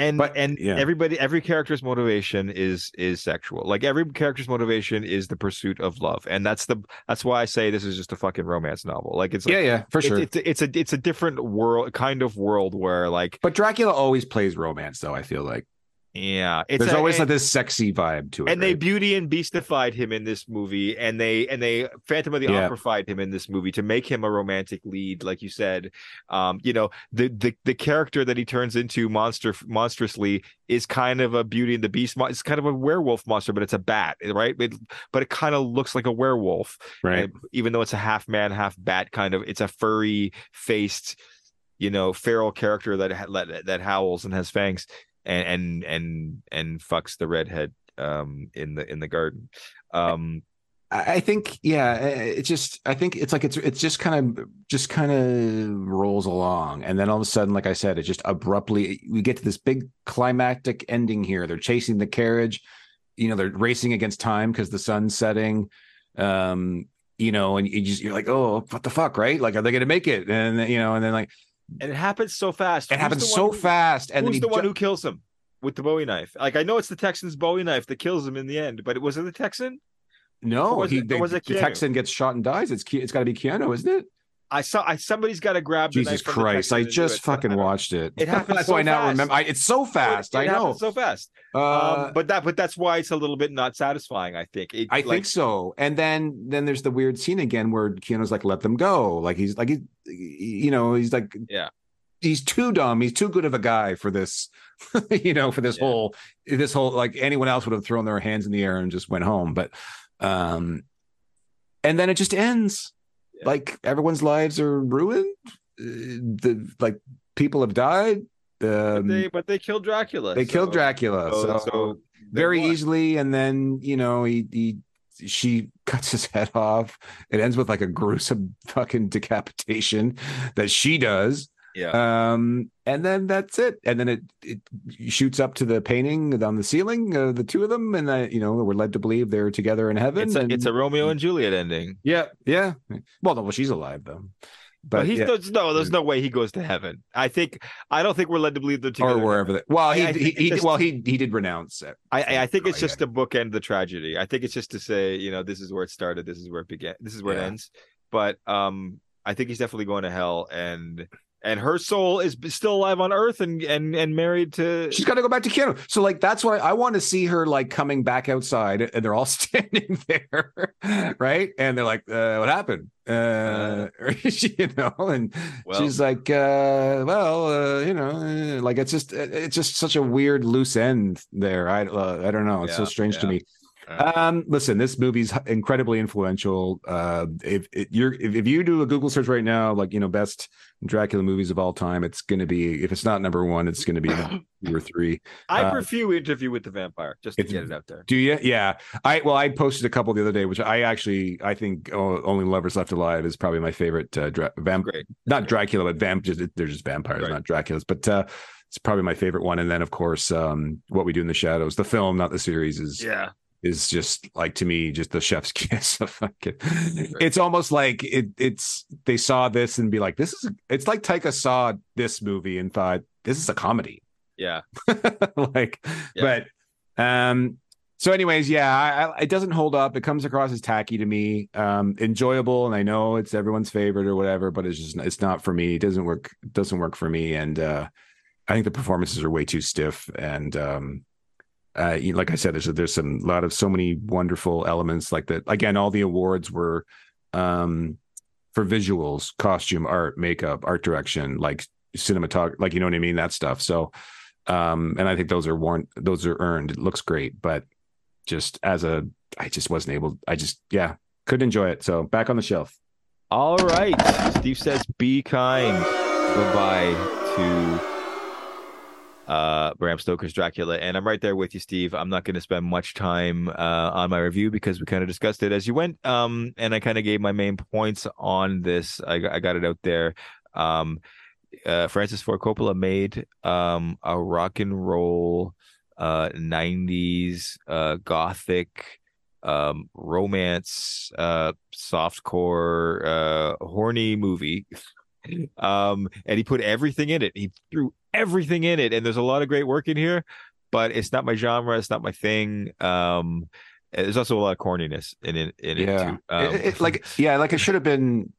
and But, and yeah. everybody every character's motivation is is sexual like every character's motivation is the pursuit of love and that's the that's why i say this is just a fucking romance novel like it's like, yeah, yeah, for sure. it's, it's a it's a different world kind of world where like but Dracula always plays romance, though. I feel like yeah it's there's a- always and, like this sexy vibe to it. and they beauty and beastified him in this movie and they and they phantom of the Yeah. opera-fied him in this movie to make him a romantic lead like you said um you know the the the character that he turns into monster monstrously is kind of a beauty and the beast it's kind of a werewolf monster but it's a bat right it, but it kind of looks like a werewolf right. and even though it's a half man half bat kind of it's a furry faced you know feral character that ha- that, that howls and has fangs and and and and fucks the redhead um in the in the garden um I think, yeah, it just, I think it's like it's it's just kind of just kind of rolls along, and then all of a sudden, like I said, it just abruptly we get to this big climactic ending here. They're chasing the carriage, you know, they're racing against time because the sun's setting, um, you know, and you just you're like, oh, what the fuck, right? Like, are they going to make it? And you know, and then like and it happens so fast it Who's happens so who- fast, and then who's he the one who kills him with the bowie knife like i know it's the texan's bowie knife that kills him in the end but it was it the texan no, was he it- or the, was it the Texan gets shot and dies. It's it's got to be Keanu, isn't it? I saw i somebody's got to grab the Jesus knife from the Christ! I just it, fucking don't- watched it. It happens That's so why I now remember. I, it's so fast. it I know. so fast Uh, um, but that but that's why it's a little bit not satisfying i think it, I like, think so. And then then there's the weird scene again where Keanu's like, "Let them go." Like he's like he, you know, he's like, Yeah. he's too dumb. He's too good of a guy for this, you know, for this Yeah. whole this whole like anyone else would have thrown their hands in the air and just went home. But um, and then it just ends. Yeah. Like everyone's lives are ruined. Uh, The like people have died. but Um, they but they killed dracula they killed Dracula. so, so so very won. easily and then you know he he she cuts his head off it ends with like a gruesome fucking decapitation that she does yeah. Um and then that's it. And then it it shoots up to the painting on the ceiling uh, the two of them. And uh, you know we're led to believe they're together in heaven it's a, and- it's a romeo and juliet ending. Yeah yeah. Well no, well she's alive though. But, but he's yeah, there's no there's no way he goes to heaven. I think i don't think we're led to believe they're together or wherever they, well he, I- I he, he it's- well he he did renounce it. I, I I think it's just to bookend the tragedy. I think it's just to say, you know, this is where it started, this is where it began, this is where it ends. But um, I think he's definitely going to hell, and and her soul is still alive on Earth and and and married to. She's got to go back to Keanu. So like that's why I want to see her like coming back outside, and they're all standing there, right? And they're like, uh, "What happened?" Uh, you know, and Well- she's like, uh, "Well, uh, you know, uh, like it's just it's just such a weird loose end there. I uh, I don't know. It's so Yeah, strange to me." Uh, Um, listen, this movie's incredibly influential. Uh, if, if you're if, if you do a Google search right now, like you know, best Dracula movies of all time, it's going to be if it's not number one, it's going to be number three. I uh, prefer Interview with the Vampire just to get it out there. Do you? Yeah. I well, I posted a couple the other day, which I actually I think oh, only Lovers Left Alive is probably my favorite uh, dra- vamp. Great. Not Dracula, but vamp. Just they're just vampires, Right. not Draculas. But uh, it's probably my favorite one. And then of course, um, What We Do in the Shadows, the film, not the series, is Yeah. Is just like to me just the chef's kiss. of fucking- it's almost like it. It's they saw this and be like, this is. It's like Taika saw this movie and thought this is a comedy. Yeah. like Yeah. but um so anyways yeah I, I, it doesn't hold up it comes across as tacky to me um enjoyable and i know it's everyone's favorite or whatever but it's just it's not for me it doesn't work it doesn't work for me and uh i think the performances are way too stiff and um uh like i said there's there's some lot of so many wonderful elements like that again all the awards were um for visuals costume art makeup art direction like cinematography like you know what i mean? That stuff. So um and i think those are warrant those are earned. It looks great but just as a I just wasn't able I just yeah couldn't enjoy it. So back on the shelf. All right. Steve says be kind. Goodbye to uh Bram Stoker's Dracula. And I'm right there with you Steve. I'm not going to spend much time uh on my review because we kind of discussed it as you went um and I kind of gave my main points on this. I, I got it out there. Um uh Francis Ford Coppola made um a rock and roll uh 90s uh gothic um romance uh softcore uh horny movie. Um and he put everything in it. He threw everything in it and there's a lot of great work in here but it's not my genre it's not my thing um there's also a lot of corniness in it in yeah. it too um, it, it, like yeah like it should have been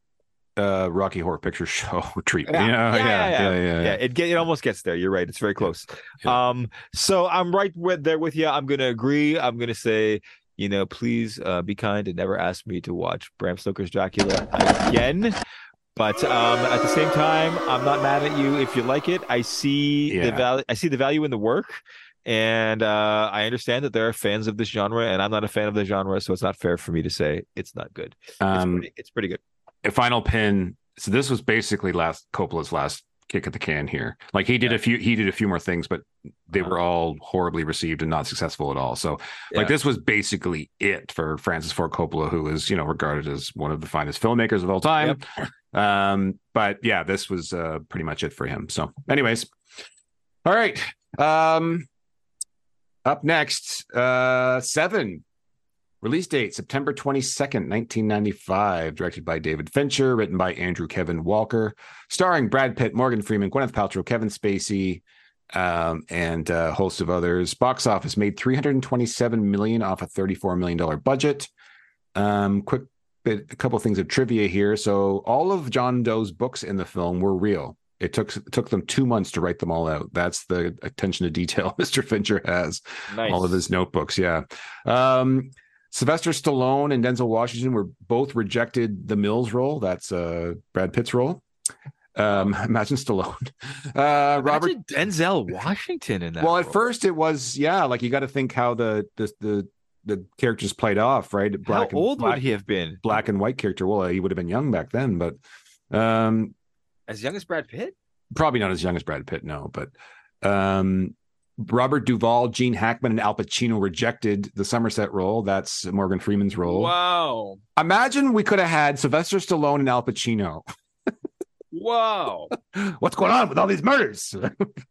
uh Rocky Horror Picture Show treatment. Yeah. You know? Yeah, yeah, yeah, yeah, yeah, yeah, it get, it almost gets there. You're right. It's very close. Yeah. Um, so I'm right with there with you. I'm gonna agree. I'm gonna say, you know, please uh, be kind and never ask me to watch Bram Stoker's Dracula again. But um, at the same time, I'm not mad at you if you like it. I see the value. I see the value in the work, and uh, I understand that there are fans of this genre, and I'm not a fan of the genre, so it's not fair for me to say it's not good. It's, Um, pretty, it's pretty good. a final pin. So this was basically last Coppola's last kick at the can here. Like he did a few, he did a few more things, but they were all horribly received and not successful at all. So Yeah. like this was basically it for Francis Ford Coppola, who is you know regarded as one of the finest filmmakers of all time. Um, but yeah, this was uh, pretty much it for him. So, anyways, all right. Um, up next, uh, seven. Release date September 22nd, 1995. Directed by David Fincher, written by Andrew Kevin Walker, starring Brad Pitt, Morgan Freeman, Gwyneth Paltrow, Kevin Spacey, um, and a host of others. Box office made 327 million off a 34 million dollar budget. Um, quick bit, a couple things of trivia here. So all of John Doe's books in the film were real. It took it took them two months to write them all out. That's the attention to detail Mr. Fincher has Nice. all of his notebooks. Yeah. Um, Sylvester Stallone and Denzel Washington were both rejected the Mills role. That's uh, Brad Pitt's role. Um, imagine Stallone. Uh, Robert. Imagine Denzel Washington in that. Well, at first it was yeah, like you got to think how the the the the characters played off, right? how and, old black, would he have been? black and white character. Well, he would have been young back then, but um, As young as Brad Pitt? probably not as young as Brad Pitt, no, but um, Robert Duvall, Gene Hackman, and Al Pacino rejected the Somerset role. That's Morgan Freeman's role. Wow. Imagine we could have had Sylvester Stallone and Al Pacino. Wow. What's going on with all these murders?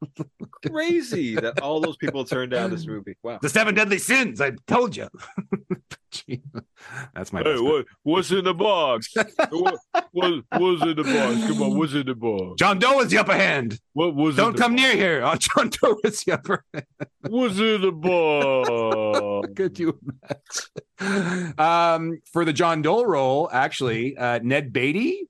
Crazy that all those people turned down this movie. Wow. the seven deadly sins. I told you. That's my. best bet. what's in the box? what, what, what's in the box? Come on, what's in the box? John Doe is the upper hand. What was Don't come near here. Oh, John Doe is the upper hand. What's in the box? Could you imagine? Um, for the John Doe role, actually, uh, Ned Beatty,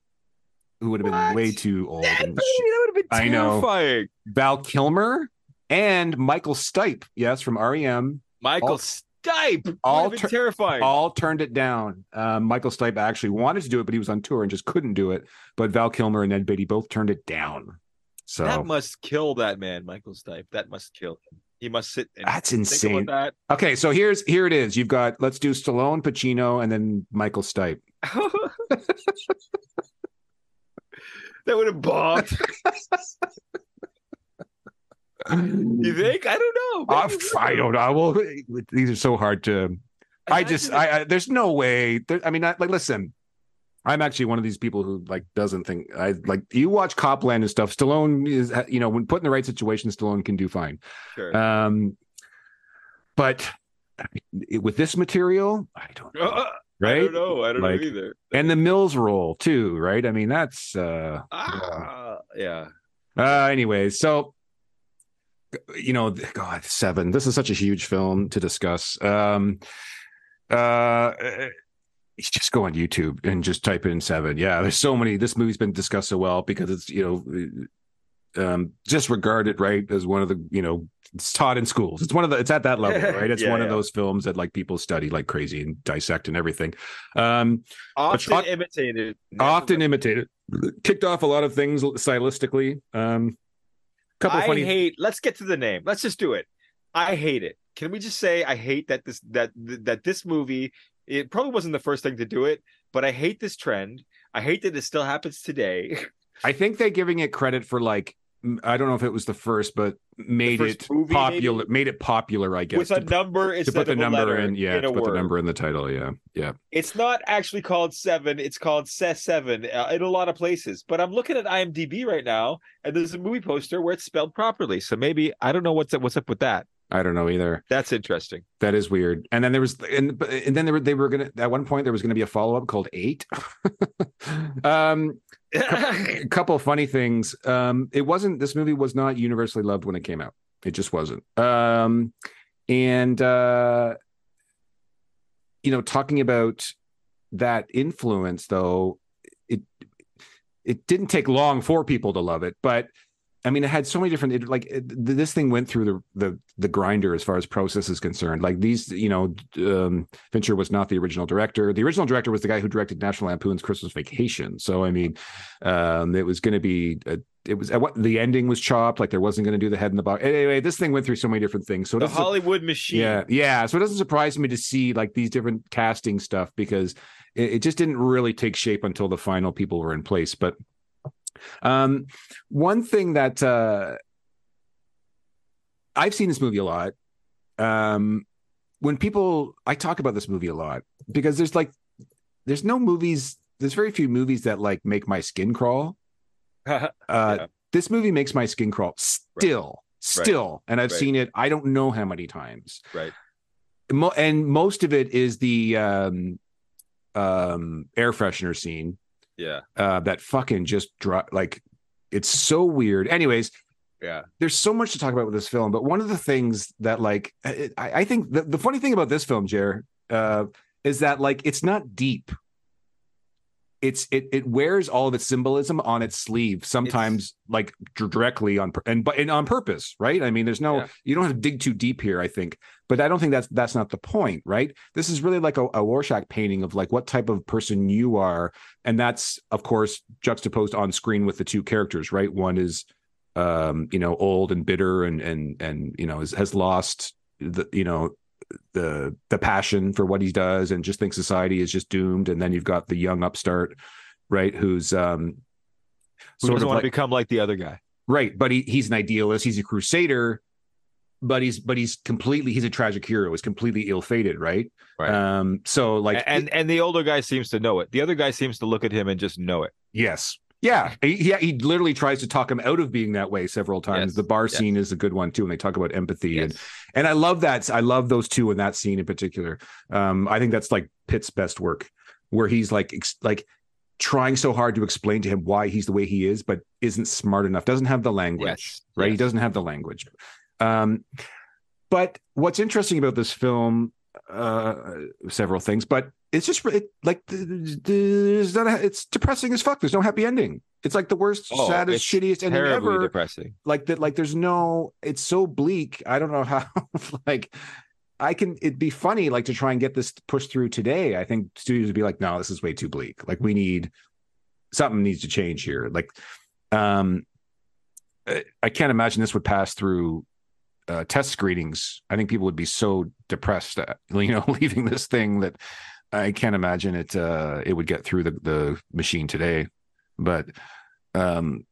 who would have been way too old, that and would have been terrifying. I know. Val Kilmer, and Michael Stipe, yes, from REM, Michael All- Stipe. all tur- terrifying. all turned it down. Um, Michael Stipe actually wanted to do it, but he was on tour and just couldn't do it. But Val Kilmer and Ned Beatty both turned it down. So That must kill that man, Michael Stipe. That must kill him. He must sit and that's insane. about Okay, so here's here it is. You've got let's do Stallone, Pacino, and then Michael Stipe. that. would have bombed. you think? I don't know. Uh, Maybe I don't know. Well, these are so hard to. I just, I, I there's no way. There, I mean, I, like, listen, I'm actually one of these people who like doesn't think I like. You watch Cop Land and stuff. Stallone is, you know, when put in the right situation, Stallone can do fine. sure. Um, but it- with this material, I don't know, Uh, I don't know. I don't Like- know either. And the Mills role too, right? I mean, that's uh, Ah, yeah. uh anyways. So you know, God, seven. This is such a huge film to discuss. Um, uh, just go on YouTube and just type in seven. Yeah, there's so many. This movie's been discussed so well because it's you know, um, just regarded right as one of the you know it's taught in schools. It's one of the it's at that level, right? It's Yeah, one of those films that like people study like crazy and dissect and everything. Um, Often imitated. never often imitated, kicked off a lot of things stylistically. Um, couple I funny. hate. Let's get to the name. Let's just do it. I hate it. Can we just say I hate that this that that this movie? It probably wasn't the first thing to do it, but I hate this trend. I hate that it still happens today. I think they're giving it credit for like I don't know if it was the first, but made first it popular. maybe? Made it popular, I guess. With a to, number to put the number in, yeah, in to put the number in the title, yeah, yeah. It's not actually called Seven. It's called Ses Seven uh, in a lot of places. But I'm looking at IMDb right now, and there's a movie poster where it's spelled properly. So maybe I don't know what's up, what's up with that. I don't know either. That's interesting. That is weird. And then there was, and, and then they were, they were gonna at one point there was gonna be a follow up called Eight. um, a couple of funny things. Um, it wasn't. This movie was not universally loved when it came out. It just wasn't. Um, and uh, you know, talking about that influence, though, it it didn't take long for people to love it, but. I mean, it had so many different. It, like it, this thing went through the the the grinder as far as process is concerned. Like these, you know, um, Fincher was not the original director. The original director was the guy who directed National Lampoon's Christmas Vacation. So I mean, um, it was going to be. A, it was what the ending was chopped. Like there wasn't going to do the head in the box. Anyway, this thing went through so many different things. So the Hollywood machine. yeah, yeah. So it doesn't surprise me to see like these different casting stuff because it, it just didn't really take shape until the final people were in place. But um, one thing that uh, I've seen this movie a lot. Um, when people, I talk about this movie a lot because there's like, there's no movies. There's very few movies that like make my skin crawl. Uh, Yeah. This movie makes my skin crawl still, still, and I've Right. seen it. I don't know how many times. right. Mo- and most of it is the um, um, air freshener scene Yeah. uh, that fucking just dro- like it's so weird. Anyways, Yeah. there's so much to talk about with this film, but one of the things that like I, I think the, the funny thing about this film, Jer, uh, is that like it's not deep. It's it it wears all of its symbolism on its sleeve, sometimes like d- directly on and but and on purpose, right? I mean, there's no Yeah. you don't have to dig too deep here, I think, but I don't think that's that's not the point, right? This is really like a, a Rorschach painting of like what type of person you are, and that's of course juxtaposed on screen with the two characters, right? One is um you know old and bitter and and and you know has, has lost the you know the the passion for what he does and just thinks society is just doomed and then you've got the young upstart right who's um Who sort doesn't of want like to become like the other guy? right but he he's an idealist he's a crusader but he's but he's completely he's a tragic hero he's completely ill-fated right, Right. um so like and and the older guy seems to know it. The other guy seems to look at him and just know it. Yes. Yeah. He, he he literally tries to talk him out of being that way several times. Yes. The bar Yes. scene is a good one too, and they talk about empathy and Yes. and I love that. I love those two in that scene in particular. Um, I think that's like Pitt's best work, where he's like ex- like trying so hard to explain to him why he's the way he is, but isn't smart enough. Doesn't have the language, right? He doesn't have the language. Um, but what's interesting about this film, uh, several things, but it's just it, like th- th- there's not a, it's depressing as fuck. There's no happy ending. It's like the worst, Oh, saddest, shittiest ending ever depressing. like that like there's no it's so bleak i don't know how like i can it'd be funny like to try and get this pushed through today i think studios would be like no this is way too bleak like we need something needs to change here like um I- i can't imagine this would pass through uh, test screenings i think people would be so depressed at, you know leaving this thing that i can't imagine it uh it would get through the the machine today but um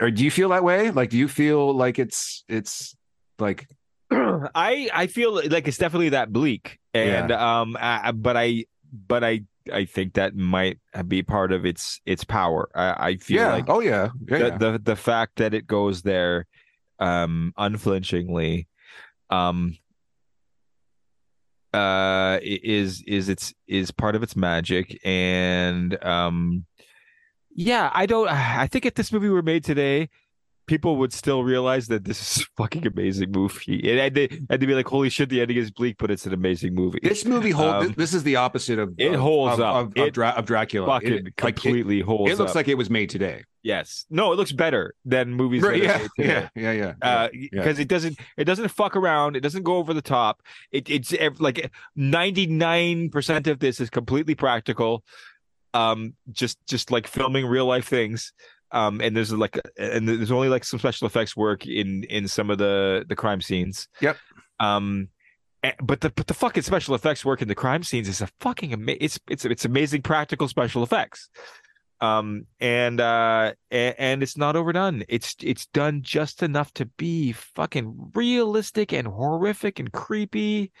or do you feel that way like do you feel like it's it's like I I feel like it's definitely that bleak, and um, I, but I but I I think that might be part of its its power. I, I feel yeah like oh yeah yeah, the, yeah. the the fact that it goes there, um, unflinchingly, um, uh, is is its is part of its magic, and um, yeah, I don't. I think if this movie were made today, people would still realize that this is a fucking amazing movie. And, and, they, and they'd be like, holy shit, the ending is bleak, but it's an amazing movie. This movie holds. Um, this is the opposite of it holds of, up of, it, Dra- of Dracula. Fucking it, completely like, holds. It looks up. like it was made today. Yes. No, it looks better than movies. Right, yeah, yeah, yeah, yeah, uh, Because it doesn't, it doesn't fuck around. It doesn't go over the top. It, it's like ninety nine percent of this is completely practical. Um, just, just like filming real life things. Um, and there's like, and there's only like some special effects work in in some of the the crime scenes. Yep. Um, but the but the fucking special effects work in the crime scenes is a fucking ama- it's it's it's amazing practical special effects um and uh and, and, it's not overdone it's it's done just enough to be fucking realistic and horrific and creepy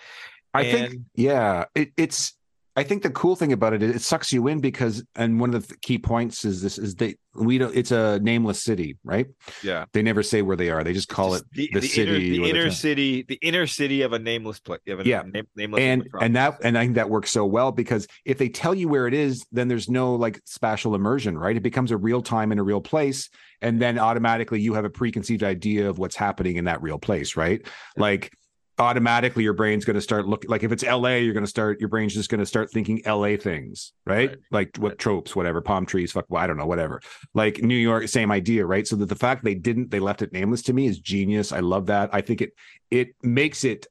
i and... think yeah it, it's I think the cool thing about it is it sucks you in because, and one of the key points is this is they we don't. It's a nameless city, right? Yeah. They never say where they are. They just call just it the, the, the, city, inner, the inner the city, the inner city of a nameless place. yeah. Name, nameless and and that and I think that works so well because if they tell you where it is, then there's no like spatial immersion, right? It becomes a real time in a real place, and then automatically you have a preconceived idea of what's happening in that real place, right? Like automatically your brain's going to start looking like if it's LA, you're going to start your brain's just going to start thinking LA things, right? right. Like what right. tropes, whatever, palm trees, fuck, well, I don't know, whatever. Like New York, same idea, right? So that the fact they didn't, they left it nameless to me is genius. I love that. I think it it makes it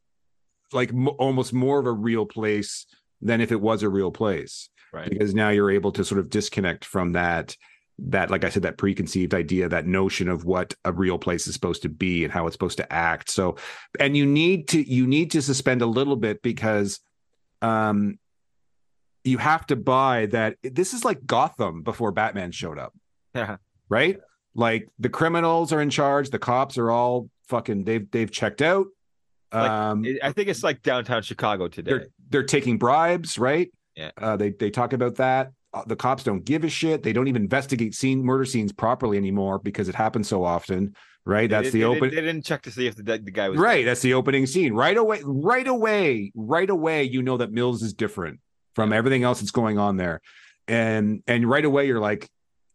like m- almost more of a real place than if it was a real place, right? Because now you're able to sort of disconnect from that that like i said that preconceived idea that notion of what a real place is supposed to be and how it's supposed to act. So and you need to you need to suspend a little bit because um you have to buy that this is like gotham before batman showed up. Yeah. Right? Like the criminals are in charge the cops are all fucking they've they've checked out. Like, um i think it's like downtown chicago today. They're, they're taking bribes right? Yeah. Uh, they they talk about that the cops don't give a shit. They don't even investigate scene murder scenes properly anymore because it happens so often. Right. That's they, the they open. They didn't check to see if the, the guy was right. Dead. That's the opening scene. Right away. Right away. Right away. You know that Mills is different from yeah. everything else that's going on there, and and right away you're like,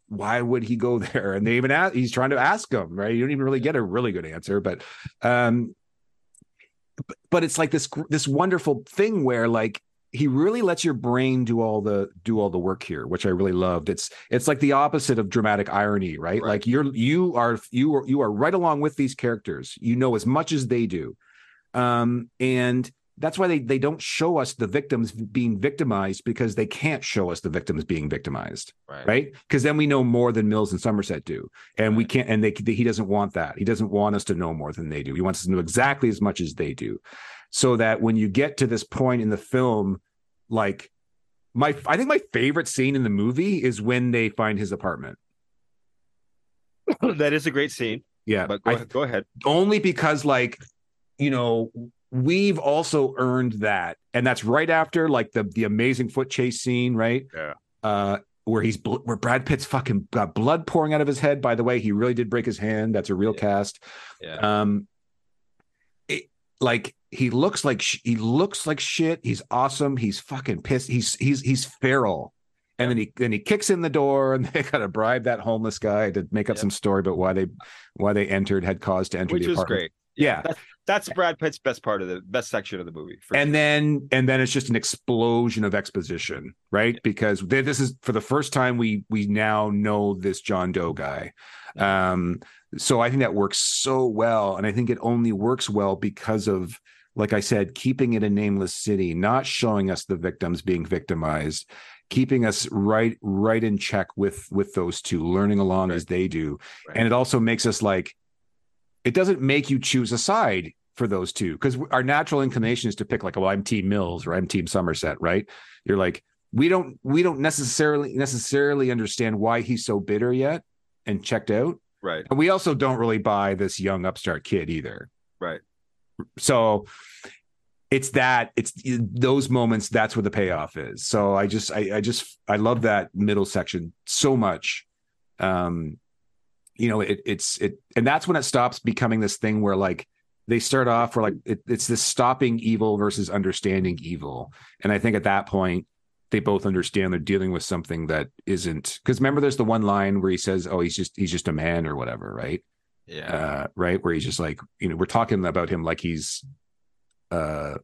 why would he go there? And they even ask. He's trying to ask him. Right. You don't even really get a really good answer, but um, but it's like this this wonderful thing where like he really lets your brain do all the do all the work here which i really loved. It's it's like the opposite of dramatic irony right, right. like you're you are you are you are right along with these characters. You know as much as they do. Um and that's why they they don't show us the victims being victimized because they can't show us the victims being victimized right. because then we know more than mills and somerset do. And right. we can't and they he doesn't want that. He doesn't want us to know more than they do. He wants us to know exactly as much as they do so that when you get to this point in the film like my i think my favorite scene in the movie is when they find his apartment that is a great scene yeah but go, I, ahead, go ahead only because like you know we've also earned that and that's right after like the the amazing foot chase scene right yeah uh where he's where Brad Pitt's fucking got blood pouring out of his head. By the way, he really did break his hand. That's a real yeah. cast. Yeah. Um, like he looks like sh- he looks like shit. He's awesome. He's fucking pissed. He's he's he's feral. And then he then he kicks in the door, and they gotta bribe that homeless guy to make up some story about why they why they entered had cause to enter Which the was apartment. great. Yeah, that's, that's Brad Pitt's best part of the best section of the movie. and sure. then and then it's just an explosion of exposition, right? Yeah. Because this is for the first time we we now know this John Doe guy. Um, so I think that works so well, and I think it only works well because of like I said, keeping it a nameless city, not showing us the victims being victimized, keeping us right right in check with with those two, learning along right. as they do, right. and it also makes us like. It doesn't make you choose a side for those two because our natural inclination is to pick like, well, I'm Team Mills or I'm Team Somerset, right? You're like, we don't we don't necessarily necessarily understand why he's so bitter yet and checked out, right? And we also don't really buy this young upstart kid either, right? so it's that it's those moments that's where the payoff is so i just I, I just i love that middle section so much um you know it, it's it and that's when it stops becoming this thing where like they start off where like it, it's this stopping evil versus understanding evil and i think at that point they both understand they're dealing with something that isn't because remember there's the one line where he says oh he's just he's just a man or whatever right Yeah. uh, right? Where he's just like, you know, we're talking about him like he's uh,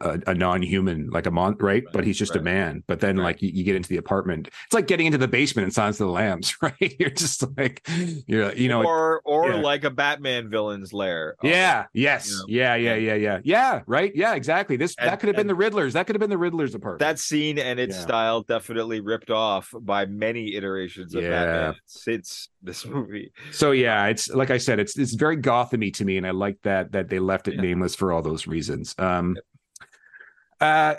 a, a non-human, like a mon, right? But he's just a man. But then, Right. like, you, you get into the apartment. It's like getting into the basement in Silence of the Lambs, right? You're just like, you're, you know, or or yeah. like a Batman villain's lair. yeah, yes, you yeah, yeah, yeah, yeah, yeah, right, yeah, exactly. This And- that could have been the Riddlers. That could have been the Riddlers apartment. that scene and its Yeah. style definitely ripped off by many iterations of Yeah. Batman since this movie. So yeah, it's like I said, it's it's very Gothamy to me, and I like that that they left it nameless for all those reasons. Um, uh,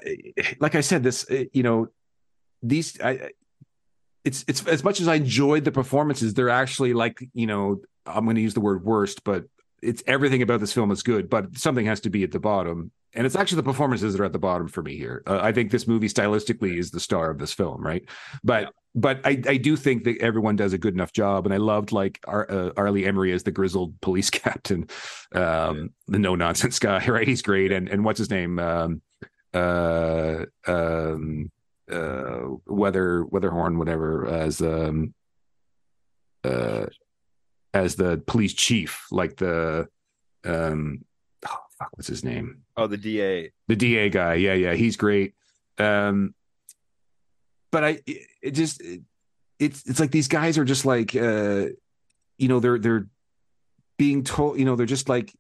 like I said, this uh, you know, these I, it's it's as much as I enjoyed the performances, they're actually like you know, I'm going to use the word worst, but it's everything about this film is good, but something has to be at the bottom. And it's actually the performances that are at the bottom for me here. Uh, I think this movie stylistically is the star of this film, right? But Yeah. but I, I do think that everyone does a good enough job, and I loved like Ar, uh, R. Lee Ermey as the grizzled police captain, um, the no nonsense guy, right? He's great, and and what's his name? Um, uh, um, uh, Weather Weatherhorn, whatever, as um, uh, as the police chief, like the um, oh, fuck, what's his name? Oh, the DA. the DA guy. Yeah, yeah, he's great. Um, but I, it, it just, it, it's it's like these guys are just like, uh, you know, they're they're being told, you know, they're just like,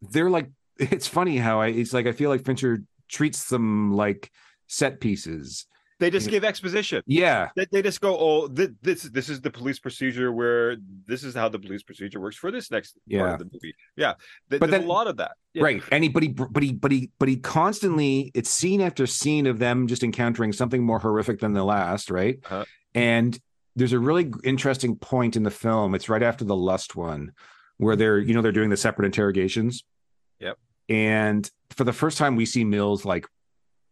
they're like, it's funny how I, it's like I feel like Fincher treats them like set pieces. They just give exposition. Yeah, They, they just go, oh, th- this this is the police procedure where this is how the police procedure works for this next part Yeah. of the movie. Yeah, Th- But there's then- a lot of that. Yeah. right. And he, but he, but he, but he, but he constantly, it's scene after scene of them just encountering something more horrific than the last, right? Uh-huh. And there's a really interesting point in the film. It's right after the lust one, where they're, you know, they're doing the separate interrogations. Yep. And for the first time, we see Mills like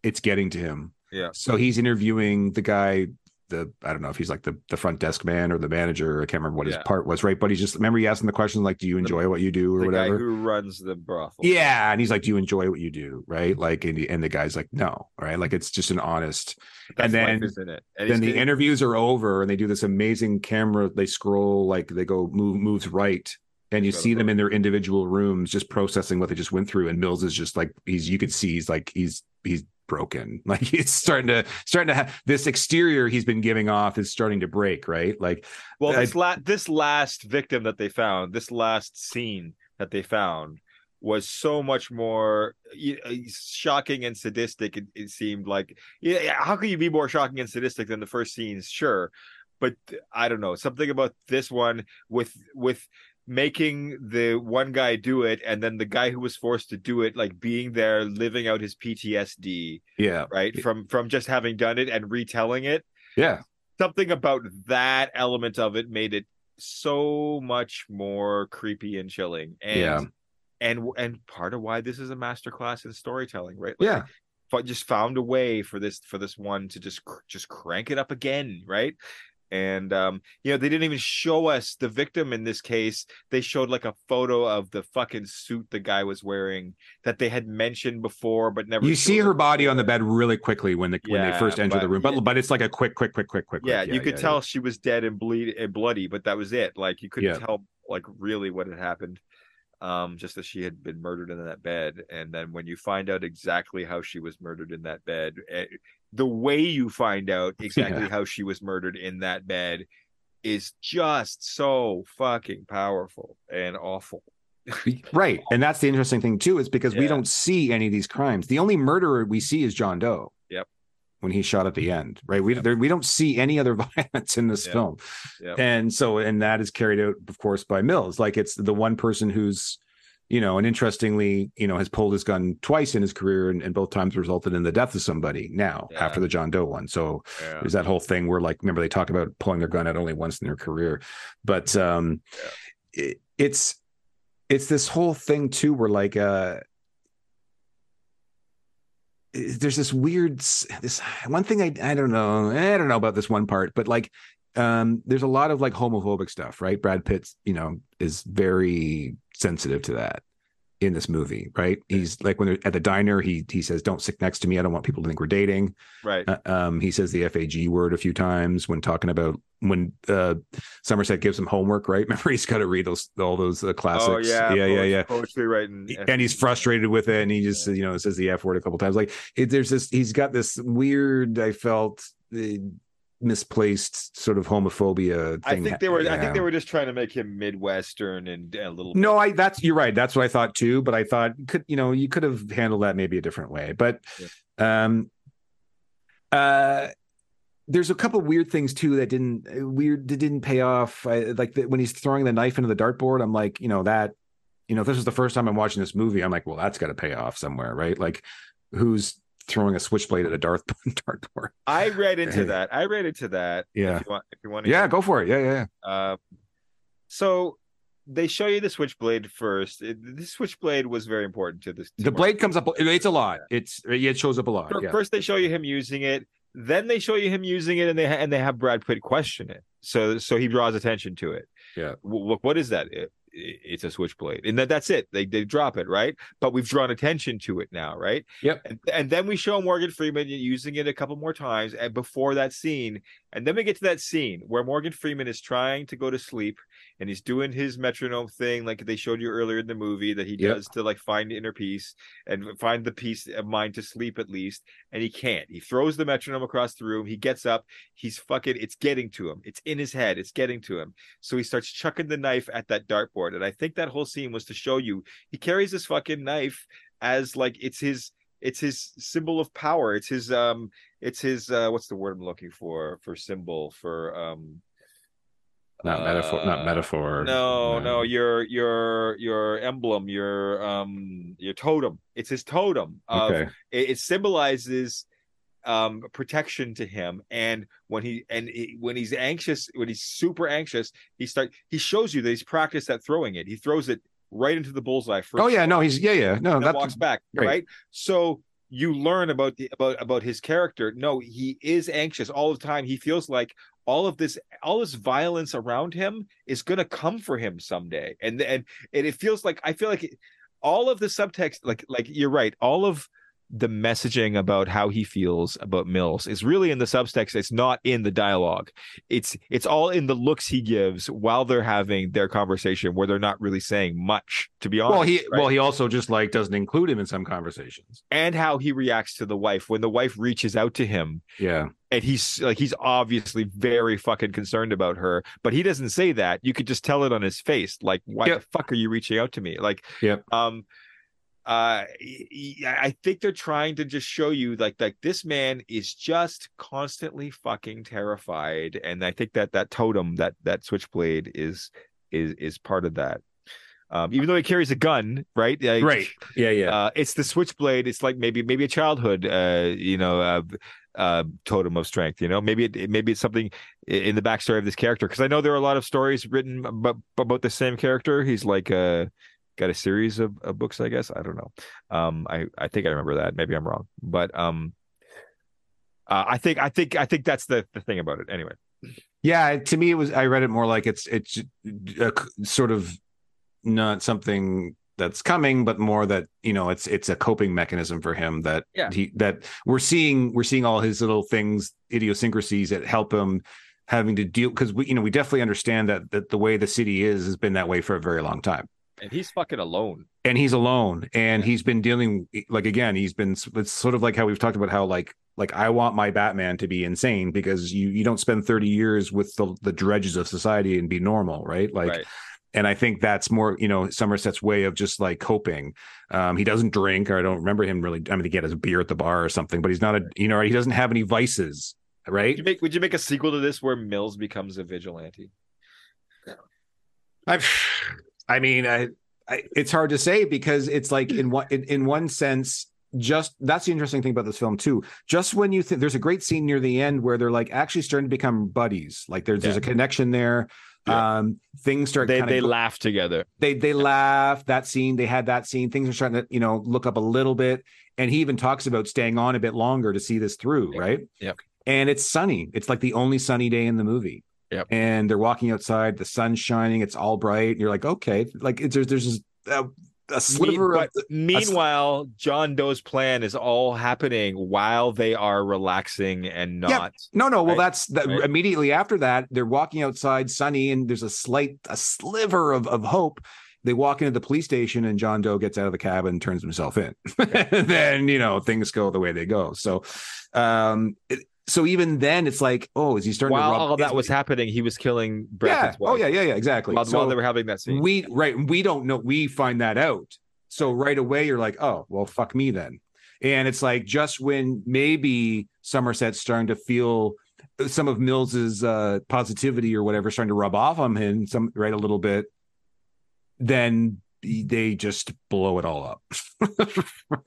it's getting to him. Yeah. So he's interviewing the guy. The I don't know if he's like the the front desk man or the manager. I can't remember what his part was, right? But he's just remember he asked him the question like, "Do you enjoy what you do?" or The whatever. guy who runs the brothel. Yeah, and he's like, "Do you enjoy what you do?" Right? Like, and the, and the guy's like, "No." Right? Like, it's just an honest. That's and life, then- isn't it? And then the getting- interviews are over, and they do this amazing camera. They scroll like they go move moves right, and you see them in their individual rooms, just processing what they just went through. And Mills is just like he's you could see he's like he's he's broken. Like he's starting to starting to have this exterior he's been giving off is starting to break. Right? Like Well, I- this la- this last victim that they found, this last scene that they found, was so much more uh, shocking and sadistic. It, it seemed like, yeah, yeah, how can you be more shocking and sadistic than the first scenes? Sure, but I don't know something about this one with with making the one guy do it and then the guy who was forced to do it like being there living out his PTSD yeah, right? From from just having done it and retelling it. Yeah, something about that element of it made it so much more creepy and chilling and Yeah. and and part of why this is a masterclass in storytelling right? Like, yeah. but just found a way for this for this one to just cr- just crank it up again right and um you know they didn't even show us the victim in this case they showed like a photo of the fucking suit the guy was wearing that they had mentioned before but never You see her body on the bed really quickly when they when they first enter the room, but yeah. but it's like a quick, quick, quick, quick, quick. yeah, quick. you could yeah, tell she was dead and bleed and bloody, but that was it. Like you couldn't Yeah. tell like really what had happened. Um, just that she had been murdered in that bed, and then when you find out exactly how she was murdered in that bed, eh, the way you find out exactly Yeah. how she was murdered in that bed is just so fucking powerful and awful. Right. And that's the interesting thing too, is because we don't see any of these crimes. The only murderer we see is John Doe. Yep. When he's shot at the mm-hmm. end, right? We there, we don't see any other violence in this Yep. film, Yep. and so and that is carried out, of course, by Mills. Like it's the one person who's, you know, and interestingly, you know, has pulled his gun twice in his career, and, and both times resulted in the death of somebody. Now Yeah. after the John Doe one, so Yeah. there's that whole thing where like remember they talk about pulling their gun out only once in their career but um it, it's it's this whole thing too where like uh there's this weird this one thing I I don't know I don't know about this one part but like um there's a lot of like homophobic stuff right Brad Pitt you know is very sensitive to that in this movie right he's like when they're at the diner he he says don't sit next to me I don't want people to think we're dating Right. uh, um, he says the FAG word a few times when talking about when uh, Somerset gives him homework, right? Remember, he's got to read those all those uh, classics. Oh yeah, yeah, yeah, yeah. Poetry writing, and he's frustrated with it, and he just yeah. you know says the f word a couple times. Like it, there's this, he's got this weird. I felt. Misplaced sort of homophobia I think they were yeah. I think they were just trying to make him midwestern and a little No, I that's you're right. That's what I thought too, but I thought could you know, you could have handled that maybe a different way. But yeah. um uh there's a couple weird things too that didn't weird that didn't pay off. I, like the, when he's throwing the knife into the dartboard, I'm like, you know that, you know, if this is the first time I'm watching this movie, I'm like, well, that's got to pay off somewhere, right? Like, who's throwing a switchblade at a dart dartboard? I read into that. I read into that. Yeah. If you want, if you want yeah, go for it. Yeah, yeah. yeah. Uh, so they show you the switchblade first. It, this switchblade was very important to this. The blade comes up. It's a lot. It's it shows up a lot. First, yeah. first they show you him using it. Then they show you him using it, and they ha- and they have Brad Pitt question it. So so he draws attention to it. Yeah. W- what is that? It, it's a switchblade, and that that's it. They they drop it right, but we've drawn attention to it now, right? Yep. And, and then we show Morgan Freeman using it a couple more times, and before that scene, and then we get to that scene where Morgan Freeman is trying to go to sleep, and he's doing his metronome thing like they showed you earlier in the movie that he yep. does to like find inner peace and find the peace of mind to sleep at least and he can't. He throws the metronome across the room. He gets up. He's fucking it's getting to him. It's in his head. It's getting to him. So he starts chucking the knife at that dartboard and i think that whole scene was to show you he carries this fucking knife as like it's his it's his symbol of power. It's his um it's his uh what's the word i'm looking for for symbol for um not metaphor uh, not metaphor no, no no. your your your emblem your um your totem. It's his totem of, okay. it, it symbolizes um protection to him. And when he and he, when he's anxious when he's super anxious he start he shows you that he's practiced at throwing it. He throws it right into the bullseye first oh yeah no he's yeah yeah no that walks back great. right? So you learn about the about about his character. No he is anxious all the time. He feels like all of this all this violence around him is going to come for him someday and and and it feels like i feel like it, all of the subtext like like you're right all of the messaging about how he feels about Mills is really in the subtext. It's not in the dialogue. It's it's all in the looks he gives while they're having their conversation, where they're not really saying much. To be honest, well, he right? well he also just like doesn't include him in some conversations, and how he reacts to the wife when the wife reaches out to him. Yeah, and he's like he's obviously very fucking concerned about her, but he doesn't say that. You could just tell it on his face. Like, why yep. the fuck are you reaching out to me? Like, yeah, um uh i think they're trying to just show you like like this man is just constantly fucking terrified and i think that that totem that that switchblade is is is part of that um even though he carries a gun right like, right yeah yeah uh, it's the switchblade it's like maybe maybe a childhood uh you know uh, uh totem of strength you know? Maybe it, maybe it's something in the backstory of this character because i know there are a lot of stories written about, about the same character. He's like uh got a series of, of books i guess? I don't know. Um i i think i remember that. Maybe i'm wrong. But um uh, i think i think i think that's the the thing about it. Anyway. Yeah to me it was i read it more like it's it's a, sort of not something that's coming but more that you know it's it's a coping mechanism for him that yeah. he that we're seeing we're seeing all his little things idiosyncrasies that help him having to deal because we you know we definitely understand that that the way the city is has been that way for a very long time and he's fucking alone and he's alone and yeah. he's been dealing like again he's been it's sort of like how we've talked about how like like i want my batman to be insane because you you don't spend 30 years with the, the dredges of society and be normal right like right. And i think that's more you know somerset's way of just like coping um he doesn't drink or i don't remember him really i mean he get his beer at the bar or something but he's not a you know he doesn't have any vices right would you make, would you make a sequel to this where mills becomes a vigilante I've I mean, I, I, it's hard to say because it's like in one in, in one sense, just that's the interesting thing about this film too. Just when you think there's a great scene near the end where they're like actually starting to become buddies, like there's yeah. there's a connection there. Yeah. Um, things start. They they go, laugh together. They they laugh. That scene they had that scene. Things are starting to you know look up a little bit, and he even talks about staying on a bit longer to see this through, right? Yeah. And it's sunny. It's like the only sunny day in the movie. Yep. And they're walking outside, the sun's shining, it's all bright. And you're like, okay, like it's, there's there's a, a sliver of meanwhile, John Doe's plan is all happening while they are relaxing and Yeah, not. No, no. Well, that's that, Right. immediately after that. They're walking outside, sunny, and there's a slight, a sliver of, of hope. They walk into the police station, and John Doe gets out of the cab and turns himself in. then you know things go the way they go. So, um, it- so even then, it's like, oh, is he starting While to rub? all that was happening, he was killing yeah. Wife Oh yeah, yeah, yeah. Exactly. while, So while they were having that scene. we right, we don't know. We find that out. So right away, you're like, oh, well, fuck me then. And it's like just when maybe Somerset's starting to feel some of Mills's uh, positivity or whatever starting to rub off on him, some right a little bit, then they just blow it all up,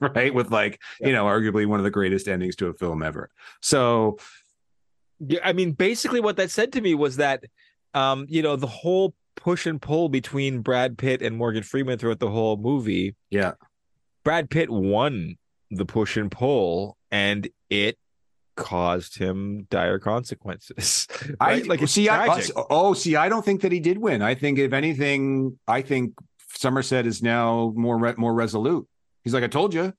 right? With like you know, arguably one of the greatest endings to a film ever. So Yeah, I mean, basically, what that said to me was that, um, you know, the whole push and pull between Brad Pitt and Morgan Freeman throughout the whole movie. yeah, Brad Pitt won the push and pull, and it caused him dire consequences. I like see. I, oh, see, I don't think that he did win. I think if anything, I think Somerset is now more re- more resolute. He's like, I told you.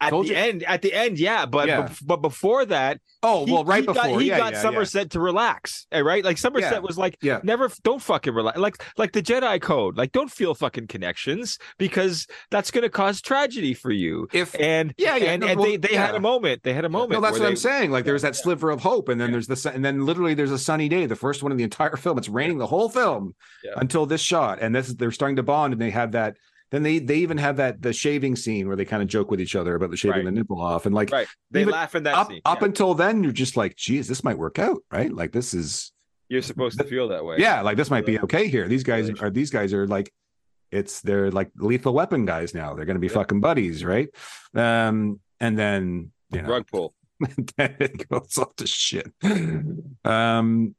At told the you. end, at the end, yeah, but Yeah. bef- but before that, Oh he- well, right he got- before he yeah, got yeah, Somerset to relax, eh, right? Like Somerset was like, Yeah. never, don't fucking relax, like like the Jedi Code, like don't feel fucking connections because that's going to cause tragedy for you. If And Yeah, yeah, and, no, and well, they they had a moment, they had a moment. no, that's what they- I'm saying. Like there's that sliver of hope, and then there's the sun- and then literally there's a sunny day, the first one in the entire film. It's raining the whole film until this shot, and this they're starting to bond, and they have that. Then they they even have that the shaving scene where they kind of joke with each other about the shaving Right. the nipple off, and like Right. They laugh in that up scene. up until then, you're just like, geez, this might work out, right? Like this is You're supposed to feel that way. yeah, like this might be okay here. These guys are these guys are like it's they're like lethal weapon guys now. They're gonna be Yeah. fucking buddies, right? Um, and then you know Rug pull. then it goes off to shit. Um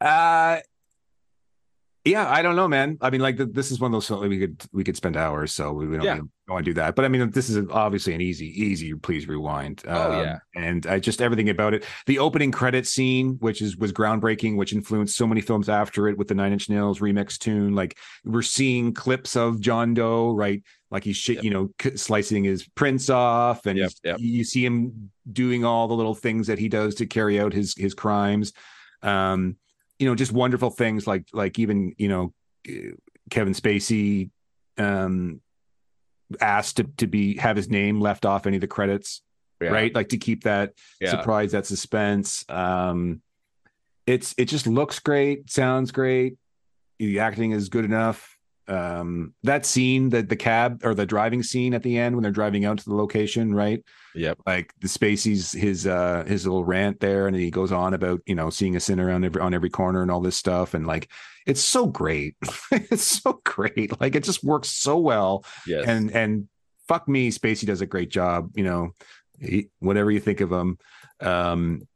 uh yeah, I don't know, man. I mean, like th- this is one of those we could we could spend hours, so we, we don't, Yeah. don't want to do that. But I mean, this is obviously an easy, easy. Please rewind. Oh, Um, yeah. and I just everything about it. The opening credit scene, which is was groundbreaking, which influenced so many films after it with the Nine Inch Nails remix tune. Like we're seeing clips of John Doe, right? Like he's shit, Yep. you know, slicing his prints off, and Yep, yep. you see him doing all the little things that he does to carry out his his crimes. Um, you know, just wonderful things like like even you know Kevin Spacey um asked to to be have his name left off any of the credits, Yeah. right? Like to keep that Yeah. surprise, that suspense. Um it's it just looks great, sounds great. The acting is good enough. Um that scene, that the cab or the driving scene at the end when they're driving out to the location, right? Yep. like the Spacey's his uh his little rant there, and he goes on about you know seeing a sinner on every on every corner and all this stuff, and like it's so great, it's so great, like it just works so well, Yes. and and fuck me, Spacey does a great job, you know, he, whatever you think of him, um,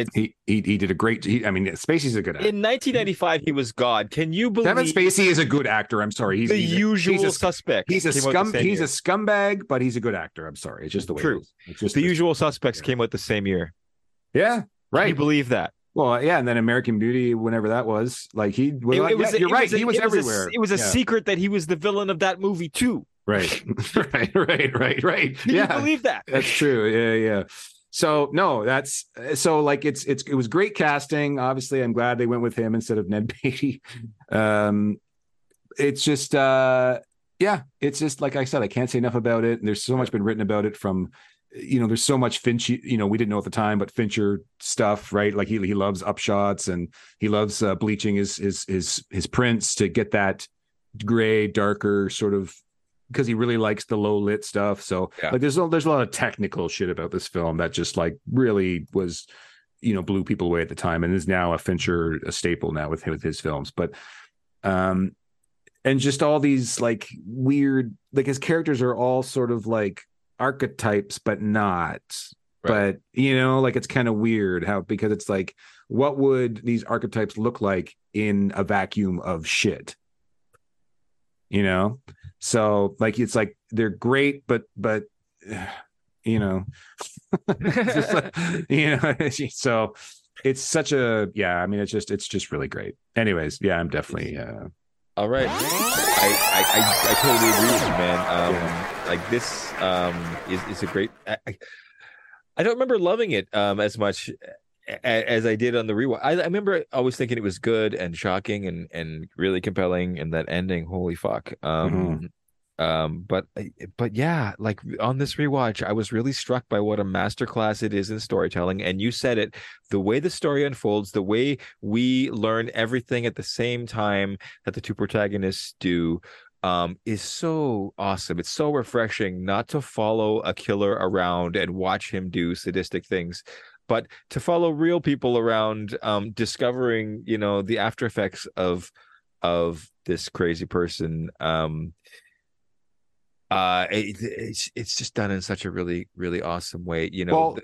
It's- he he he did a great, he, I mean, Spacey's a good actor. in 1995, he was God. Can you believe Kevin Spacey is a good actor. I'm sorry, he's the he's a- usual he's a, suspect? he's a came out the scum he's a scumbag, but he's a good actor. I'm sorry, it's just the way True. it is. It's just the usual suspects came out the same year. yeah, Can right. you believe that? Well, yeah, and then American Beauty, whenever that was, like he was. It- like- it was yeah, a- you're it right. a- he was it a- everywhere. it was a Yeah. secret that he was the villain of that movie too. Right, right, right, right, right. Can yeah, you believe that? that's true. Yeah, yeah. So no, that's so like it's it's it was great casting. Obviously, I'm glad they went with him instead of Ned Beatty. Um, it's just uh, yeah, it's just like I said, I can't say enough about it. And there's so much been written about it from you know, there's so much Finch, you know, we didn't know at the time, but Fincher stuff, right? Like he he loves upshots and he loves uh, bleaching his his his his prints to get that gray, darker sort of because he really likes the low lit stuff. So Yeah. like there's a, there's a lot of technical shit about this film that just like really was you know blew people away at the time and is now a Fincher a staple now with him with his films. But um and just all these like weird like his characters are all sort of like archetypes but not Right. but you know like it's kind of weird how because it's like what would these archetypes look like in a vacuum of shit you know so like it's like they're great but but you know like- you know so it's such a yeah i mean it's just it's just really great anyways yeah i'm definitely uh All right, I I, I, I totally agree with you, man. Um, yeah. like this um is is a great. I, I don't remember loving it um as much as I did on the rewatch. I, I, remember always thinking it was good and shocking and and really compelling, and that ending, holy fuck. Um, mm-hmm. Um, but but yeah, like on this rewatch, I was really struck by what a masterclass it is in storytelling. And you said it, the way the story unfolds, the way we learn everything at the same time that the two protagonists do. Um, is so awesome. It's so refreshing not to follow a killer around and watch him do sadistic things but to follow real people around um, discovering you know the after effects of of this crazy person um uh it, it's it's just done in such a really really awesome way you know well, the,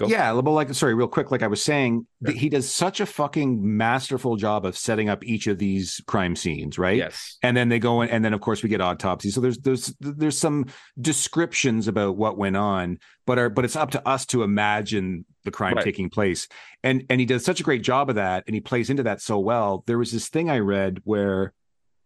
Go. Yeah, well, like sorry, real quick, like I was saying, yeah. he does such a fucking masterful job of setting up each of these crime scenes, right? Yes. And then they go in, and then of course we get autopsies. So there's there's there's some descriptions about what went on, but are but it's up to us to imagine the crime right. taking place. And and he does such a great job of that, and he plays into that so well. There was this thing I read where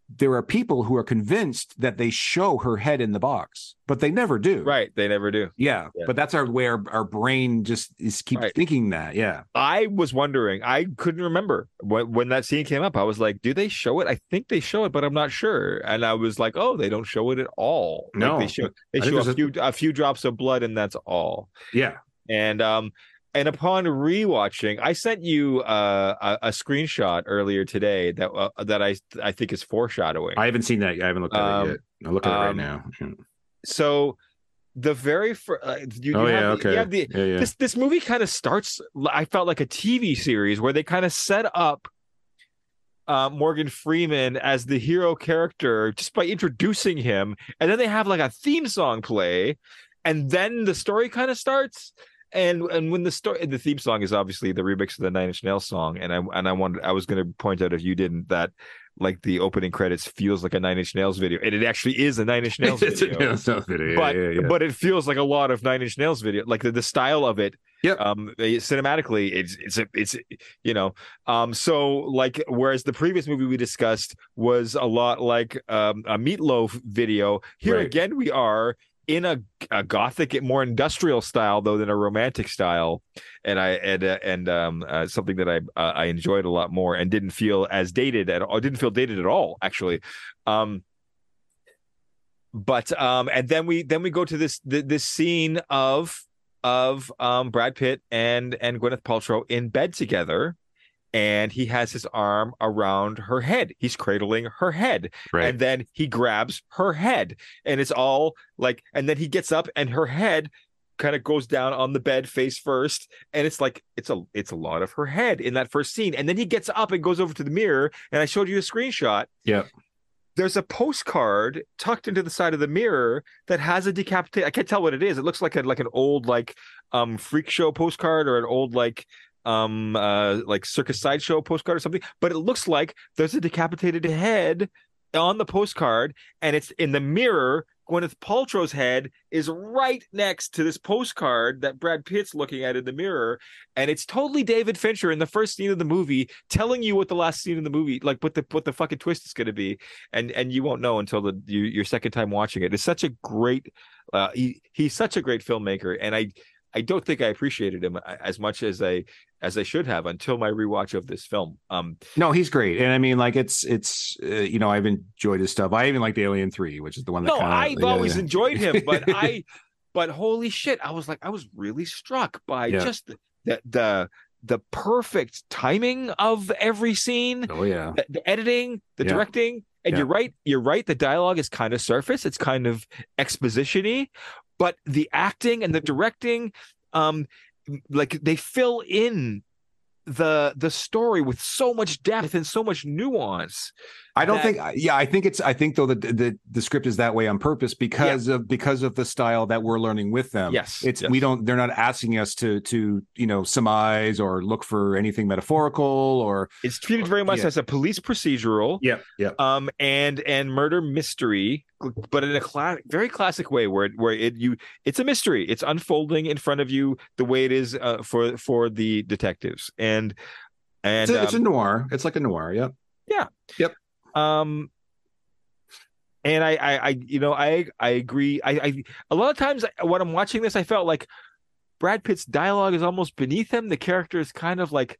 there are people who are convinced that they show her head in the box, but they never do. Right. They never do. Yeah. yeah. But that's our way our, our brain just is keeps right. thinking that. Yeah. I was wondering, I couldn't remember when, when that scene came up. I was like, do they show it? I think they show it, but I'm not sure. And I was like, oh, they don't show it at all. No. Like they show they show a few a... a few drops of blood and that's all. Yeah. And um and upon rewatching, I sent you uh, a, a, screenshot earlier today that uh, that I I think is foreshadowing. I haven't seen that. I haven't looked at um, it yet. I'll look at um, it right um, now. So the very first, uh, you, oh you yeah, have, okay. You have the, yeah, yeah. This this movie kind of starts. I felt like a TV series where they kind of set up uh, Morgan Freeman as the hero character just by introducing him, and then they have like a theme song play, and then the story kind of starts and and when the story the theme song is obviously the remix of the Nine Inch Nails song, and I and I wanted I was going to point out if you didn't that like the opening credits feels like a Nine Inch Nails video, and it actually is a Nine Inch Nails video. Nails video. but yeah, yeah. but it feels like a lot of Nine Inch Nails video, like the, the style of it. Yeah. Um, cinematically, it's it's a, it's you know, um, so like whereas the previous movie we discussed was a lot like um a Meatloaf video. Here right. again, we are in a, a gothic more industrial style though than a romantic style. And i and uh, and um uh, something that i uh, i enjoyed a lot more and didn't feel as dated at all didn't feel dated at all actually. Um but um and then we then we go to this this scene of of um brad pitt and and gwyneth paltrow in bed together and he has his arm around her head. He's cradling her head. Right. And then he grabs her head. And it's all like, and then he gets up and her head kind of goes down on the bed face first and it's like it's a it's a lot of her head in that first scene and then he gets up and goes over to the mirror and i showed you a screenshot yeah there's a postcard tucked into the side of the mirror that has a decapitated i can't tell what it is it looks like a like an old like um freak show postcard or an old like um uh like circus sideshow postcard or something but it looks like there's a decapitated head on the postcard and it's in the mirror Gwyneth Paltrow's head is right next to this postcard that Brad Pitt's looking at in the mirror. And it's totally David Fincher in the first scene of the movie telling you what the last scene of the movie, like what the what the fucking twist is gonna be. And and you won't know until the you, your second time watching it. It's such a great uh he he's such a great filmmaker. And I I don't think I appreciated him as much as I as I should have until my rewatch of this film. Um, no, he's great, and I mean, like it's it's uh, you know I've enjoyed his stuff. I even like the Alien Three, which is the one that. No, kinda, I've yeah, always yeah. enjoyed him, but I, but holy shit, I was like, I was really struck by yeah. just the the the perfect timing of every scene. Oh yeah, the, the editing, the directing. And you're right. You're right. The dialogue is kind of surface. It's kind of expositiony, but the acting and the directing um like they fill in the the story with so much depth and so much nuance I don't that, think. Yeah, I think it's. I think though the, the the script is that way on purpose because yeah. of because of the style that we're learning with them. Yes, it's yes. we don't. They're not asking us to to you know surmise or look for anything metaphorical or. It's treated very much yeah. as a police procedural. Yeah, yeah. Um, and and murder mystery, but in a class, very classic way where it, where it you it's a mystery. It's unfolding in front of you the way it is uh, for for the detectives and and it's a, um, it's a noir. It's like a noir. Yeah. Yeah. Yep Um, and I, I, I, you know, I, I agree. I, I, a lot of times when I'm watching this, I felt like Brad Pitt's dialogue is almost beneath him. The character is kind of like,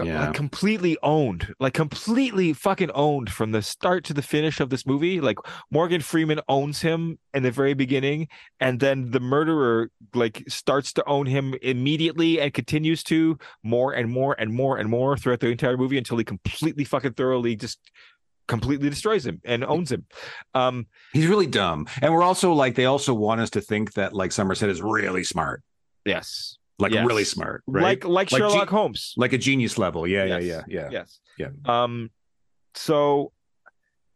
Yeah. like completely owned, like completely fucking owned from the start to the finish of this movie. Like Morgan Freeman owns him in the very beginning, and then the murderer like starts to own him immediately and continues to more and more and more and more throughout the entire movie until he completely fucking thoroughly just completely destroys him and owns him. Um, He's really dumb. And we're also like they also want us to think that like Somerset is really smart. yes, Like Yes. really smart. Right? like like Like Sherlock G- Holmes. like a genius level. Yeah, Yes. yeah, yeah, yeah. Yes. Yeah. Um. So,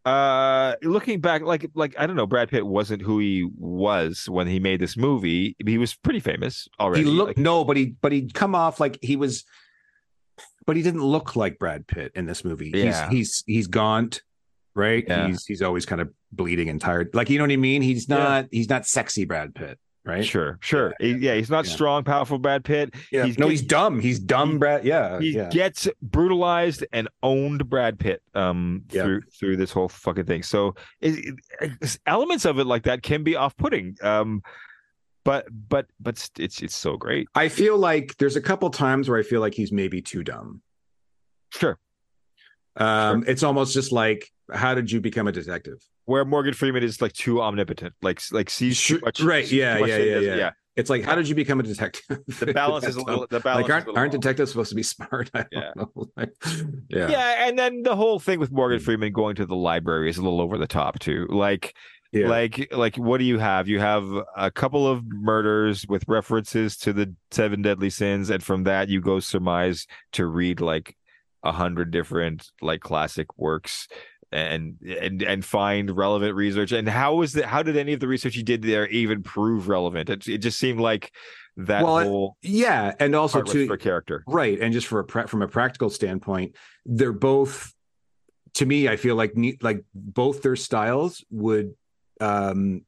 uh, looking back, like like I don't know, Brad Pitt wasn't who he was when he made this movie. He was pretty famous already. He looked like- no, but he but he'd come off like he was but he didn't look like Brad Pitt in this movie. Yeah. He's he's he's gaunt, right? Yeah. He's he's always kind of bleeding and tired. Like you know what I mean? He's Yeah. not he's not sexy Brad Pitt, right? Sure, sure. He- Yeah, he's not Yeah. strong, powerful Brad Pitt. Yeah. He's no, he's dumb. He's dumb he- Brad. Yeah. he yeah. gets brutalized and owned Brad Pitt um Yeah. through through this whole fucking thing. So it, it- elements of it like that can be off putting. Um, but but but it's it's so great. I feel like there's a couple times where I feel like he's maybe too dumb. Sure. Um, it's almost just like, how did you become a detective? Where Morgan Freeman is like too omnipotent, like like sees Sure, much. right, yeah, yeah, that yeah, yeah. It's like, how did you become a detective? The balance is a little. The balance like aren't, is a little aren't detectives supposed to be smart? I don't Yeah. know. Like, yeah. Yeah, and then the whole thing with Morgan Mm. Freeman going to the library is a little over the top too. Like Yeah. like like what do you have you have a couple of murders with references to the seven deadly sins and from that you go surmise to read like a hundred different like classic works and and and find relevant research and how was that how did any of the research you did there even prove relevant it, it just seemed like that Well, whole yeah, and also to for character right, and just for a from a practical standpoint, they're both. To me, I feel like like both their styles would um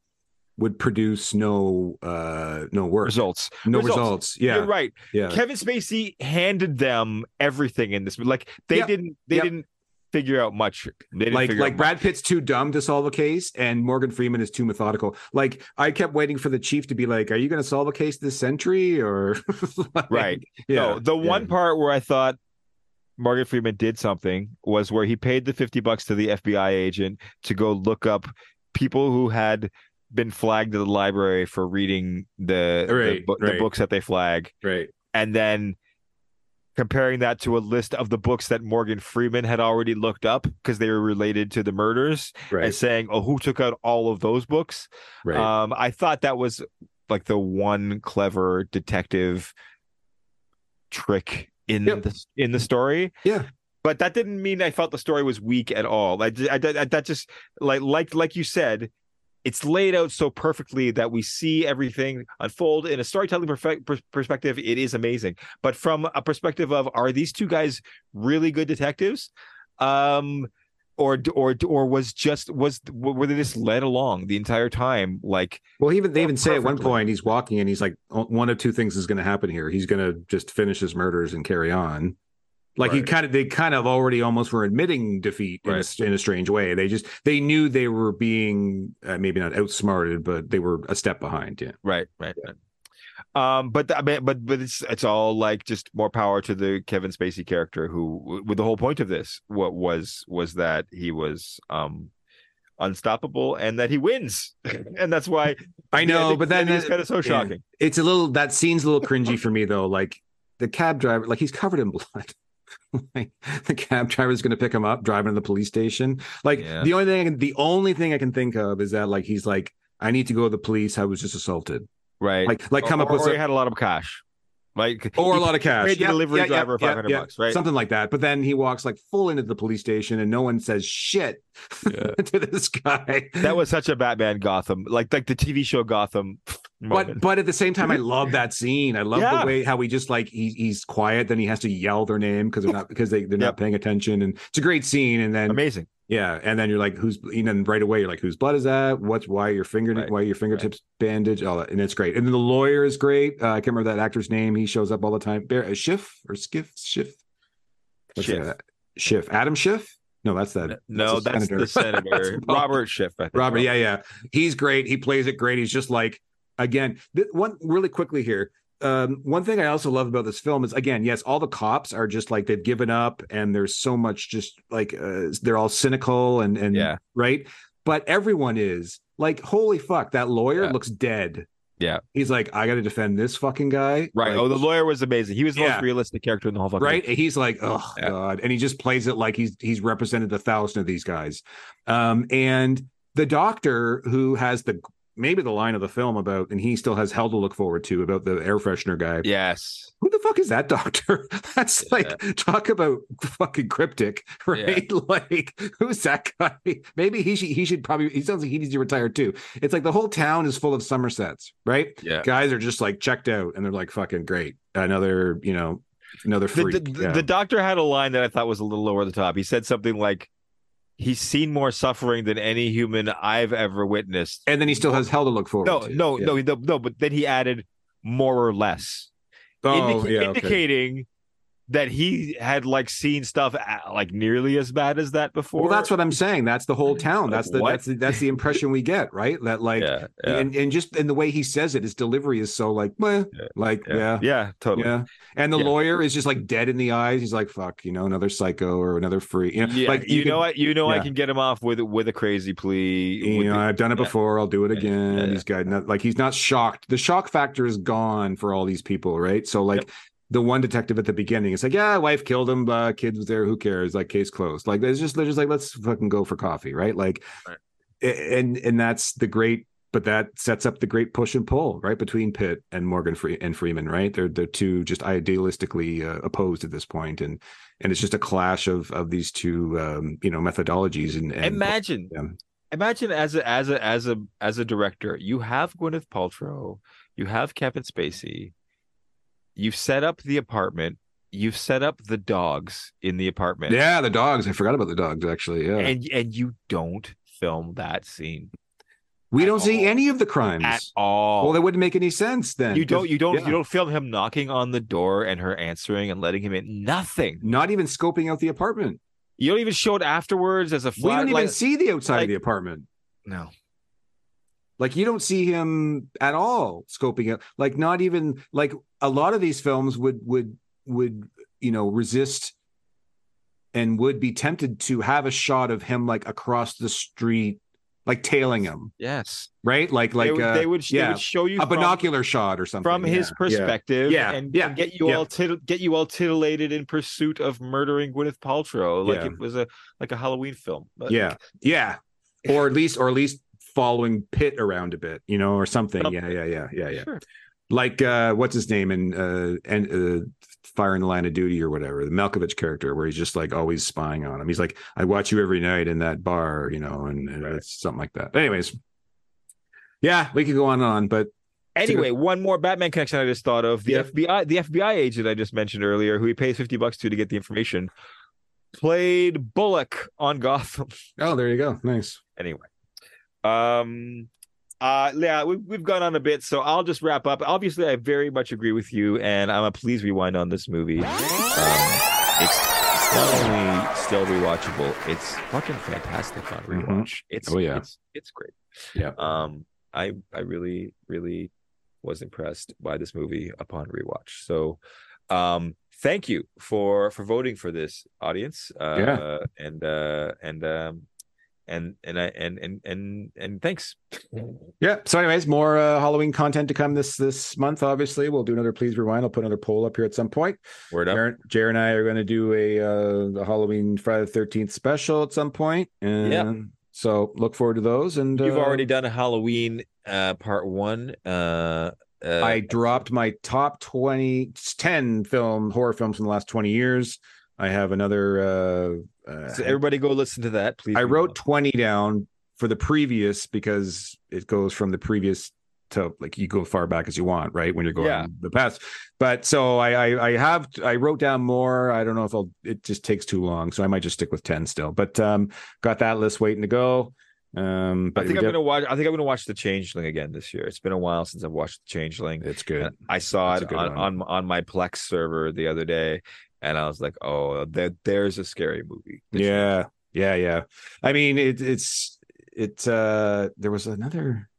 would produce no uh no work results no Results. results, yeah you're right yeah Kevin Spacey handed them everything in this. Like they Yep. didn't, they Yep. didn't figure out much. They didn't like like Brad Pitt's too dumb to solve a case, and Morgan Freeman is too methodical. Like I kept waiting for the chief to be like, "Are you going to solve a case this century?" Or like, Right. yeah, no, the yeah. one part where I thought Morgan Freeman did something was where he paid the fifty bucks to the FBI agent to go look up people who had been flagged to the library for reading the the, Right, the right. books that they flag, right, and then comparing that to a list of the books that Morgan Freeman had already looked up because they were related to the murders. right, and saying, "Oh, who took out all of those books?" right. Um, I thought that was like the one clever detective trick in Yep. the in the story. Yeah. But that didn't mean I felt the story was weak at all. I, I, I- that just like like like you said. It's laid out so perfectly that we see everything unfold in a storytelling perfect, per- perspective. It is amazing, but from a perspective of are these two guys really good detectives? Um, or or or was just was were they just led along the entire time like well, even they even say at one point he's walking and he's like, "Oh, one of two things is going to happen here. He's going to just finish his murders and carry on. Like he Right. kind of, they kind of already almost were admitting defeat in, Right. a, in a strange way. They just they knew they were being uh, maybe not outsmarted, but they were a step behind. Yeah. right right, right. um but I mean, but but it's it's all like just more power to the Kevin Spacey character who with the whole point of this what was was that he was um unstoppable and that he wins and that's why I know, but then it's kind of so yeah. shocking It's a little that scene's a little cringy for me though. Like the cab driver, like he's covered in blood. like the cab driver is going to pick him up, driving to the police station. Like Yeah. the only thing, I can, the only thing I can think of is that like he's like, I need to go to the police. I was just assaulted. right Like like come or, up with or he had a lot of cash like or a lot of cash. paid the Yeah, delivery driver yeah, 500 yeah. bucks right Something like that. But then he walks like full into the police station and no one says shit Yeah. to this guy. that was such a Batman Gotham like like the TV show Gotham moment. but at the same time, I love that scene. I love Yeah. the way how he just like he, he's quiet, then he has to yell their name because they're not because they they're Yep. not paying attention, and it's a great scene. And then amazing yeah, and then you're like, who's and then right away you're like, whose blood is that? What's why your finger Right. why your fingertips bandage? All that, and it's great. And then the lawyer is great. Uh, I can't remember that actor's name. He shows up all the time. Bear, uh, Schiff or Skiff Schiff. What's Schiff. that? Schiff. Adam Schiff. No, that's that. no, that's, senator. the senator, Robert Schiff. I think. Robert, yeah, yeah, he's great. He plays it great. He's just like again. Th- one really quickly here. Um, one thing I also love about this film is again, yes, all the cops are just like they've given up, and there's so much just like uh, they're all cynical and and Yeah. right. But everyone is like, holy fuck, that lawyer Yeah. looks dead. Yeah. he's like, I got to defend this fucking guy. Right. Like, oh, the lawyer was amazing. He was the Yeah. most realistic character in the whole fucking right and he's like oh Yeah. god and he just plays it like he's he's represented a thousand of these guys um and the doctor who has the maybe the line of the film about and he still has hell to look forward to about the air freshener guy. Yes. who the fuck is that doctor? That's like talk about fucking cryptic right? Like who's that guy? Maybe he should he should probably he sounds like he needs to retire too. It's like the whole town is full of somersets right? Yeah. guys are just like checked out and they're like fucking great. Another you know another The, freak. the, yeah. the doctor had a line that I thought was a little over the top. He said something like, "He's seen more suffering than any human I've ever witnessed." and then he still has hell to look forward No, to. no, Yeah. no, no, no. But then he added more or less, Oh, Indica- yeah, okay. indicating that he had like seen stuff like nearly as bad as that before. Well, that's what I'm saying. That's the whole town. That's the What? that's the, that's the impression we get, right? That like, yeah, yeah, and and just in the way he says it, his delivery is so like, meh, Yeah. like yeah, yeah, yeah, totally. yeah. And the Yeah. lawyer is just like dead in the eyes. He's like, fuck, you know, another psycho or another free. You know, Yeah, like you, could- know what? You know I can get him off with with a crazy plea. You know, the- I've done it yeah. before. I'll do it again. yeah, yeah. He's got not, like he's not shocked. The shock factor is gone for all these people, right? So like the one detective at the beginning, it's like, yeah, wife killed him, uh, kid was there. Who cares? Like case closed. Like there's just they're just like let's fucking go for coffee, right? Like, Right. and and that's the great. But that sets up the great push and pull, right, between Pitt and Morgan Free and Freeman, right? They're they're two just idealistically uh, opposed at this point, and and it's just a clash of of these two, um, you know, methodologies and, and imagine yeah. imagine as a as a as a as a director you have gwyneth paltrow you have kevin spacey you've set up the apartment you've set up the dogs in the apartment Yeah, the dogs. I forgot about the dogs actually. Yeah. and and you don't film that scene we don't see any of the crimes. at all well, that wouldn't make any sense then. you don't. you don't yeah. you don't film him knocking on the door and her answering and letting him in nothing not even scoping out the apartment. you don't even show it afterwards as a We flat don't even like- see the outside like- of the apartment. no Like you don't see him at all scoping out. Like not even like a lot of these films would would would you know resist and would be tempted to have a shot of him like across the street, like tailing him, yes right? Like like they would, uh, they would they would show you a from- binocular shot or something from his Yeah, yeah. perspective Yeah, and, yeah, and get you yeah. all tit- get you all titillated in pursuit of murdering Gwyneth Paltrow like Yeah. it was a like a Halloween film. But yeah yeah or at least or at least following Pitt around a bit you know or something yeah yeah yeah yeah yeah Sure. like uh what's his name in uh and uh fire in the line of duty or whatever the malkovich character where he's just like always spying on him he's like i watch you every night in that bar you know and, and it's something like that anyways yeah we could go on and on but Anyway, one more Batman connection I just thought of. The Yeah. FBI the FBI agent I just mentioned earlier, who he pays 50 bucks to to get the information, played Bullock on Gotham. oh there you go nice anyway. Um uh yeah, we, we've gone on a bit, so I'll just wrap up. Obviously, I very much agree with you, and I'm a please rewind on this movie. Um, it's, it's not only still rewatchable, it's fucking fantastic on rewatch. It's Oh, yeah. it's it's great. Yeah. Um, I I really really was impressed by this movie upon rewatch. So, um, thank you for for voting for this audience. Uh, Yeah. and uh, and um, and and I and and and and thanks. Yeah. So, anyways, more uh, Halloween content to come this this month. Obviously, we'll do another please rewind. I'll put another poll up here at some point. Word up. Jared, Jared and I are going to do a uh, the Halloween Friday the Thirteenth special at some point, and Yeah. so look forward to those. And You've uh, already done a Halloween uh part one. Uh, uh I dropped my top 20, 10 film horror films in the last twenty years. I have another. Uh, so everybody go listen to that, please. I wrote rewind. twenty down for the previous because it goes from the previous to like you go far back as you want, right? When you're going Yeah. the past. But so I, I I have I wrote down more. I don't know if I'll it just takes too long. So I might just stick with 10 still. But um got that list waiting to go. Um but I think I'm def- gonna watch. I think I'm gonna watch The Changeling again this year. It's been a while since I've watched The Changeling. it's good. And I saw That's it on, on on my Plex server the other day, and I was like, "Oh, there, there's a scary movie." Yeah. yeah, yeah. I mean, it, it's it. uh There was another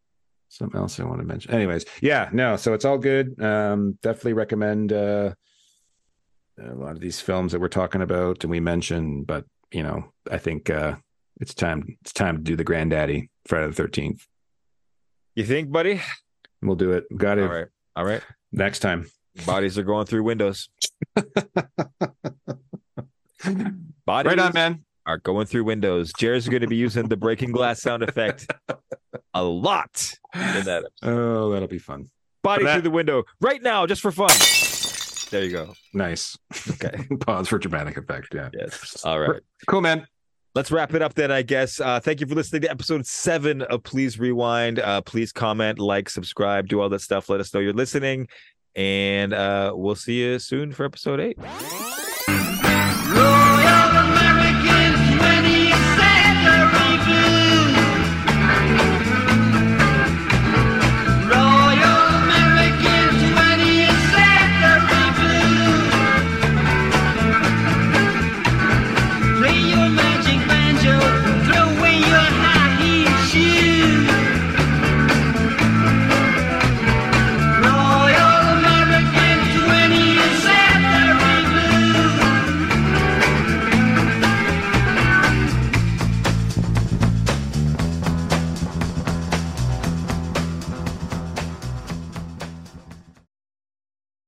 something else I want to mention. Anyways, yeah, no. So it's all good. Um, definitely recommend uh a lot of these films that we're talking about and we mentioned, but you know, I think uh it's time. It's time to do the Granddaddy Friday the Thirteenth. You think, buddy? We'll do it. Got it. All right. All right. Next time. Bodies are going through windows. Bodies Right on, man. are going through windows. Jared's going to be using the breaking glass sound effect a lot in that. episode. Oh, that'll be fun. Body that- through the window right now, just for fun. There you go. Nice. Okay. Pause for dramatic effect. Yeah. Yes. All right. Cool, man. Let's wrap it up then, I guess. Uh, thank you for listening to episode seven of Please Rewind. Uh, please comment, like, subscribe, do all that stuff. Let us know you're listening. And uh, we'll see you soon for episode eight.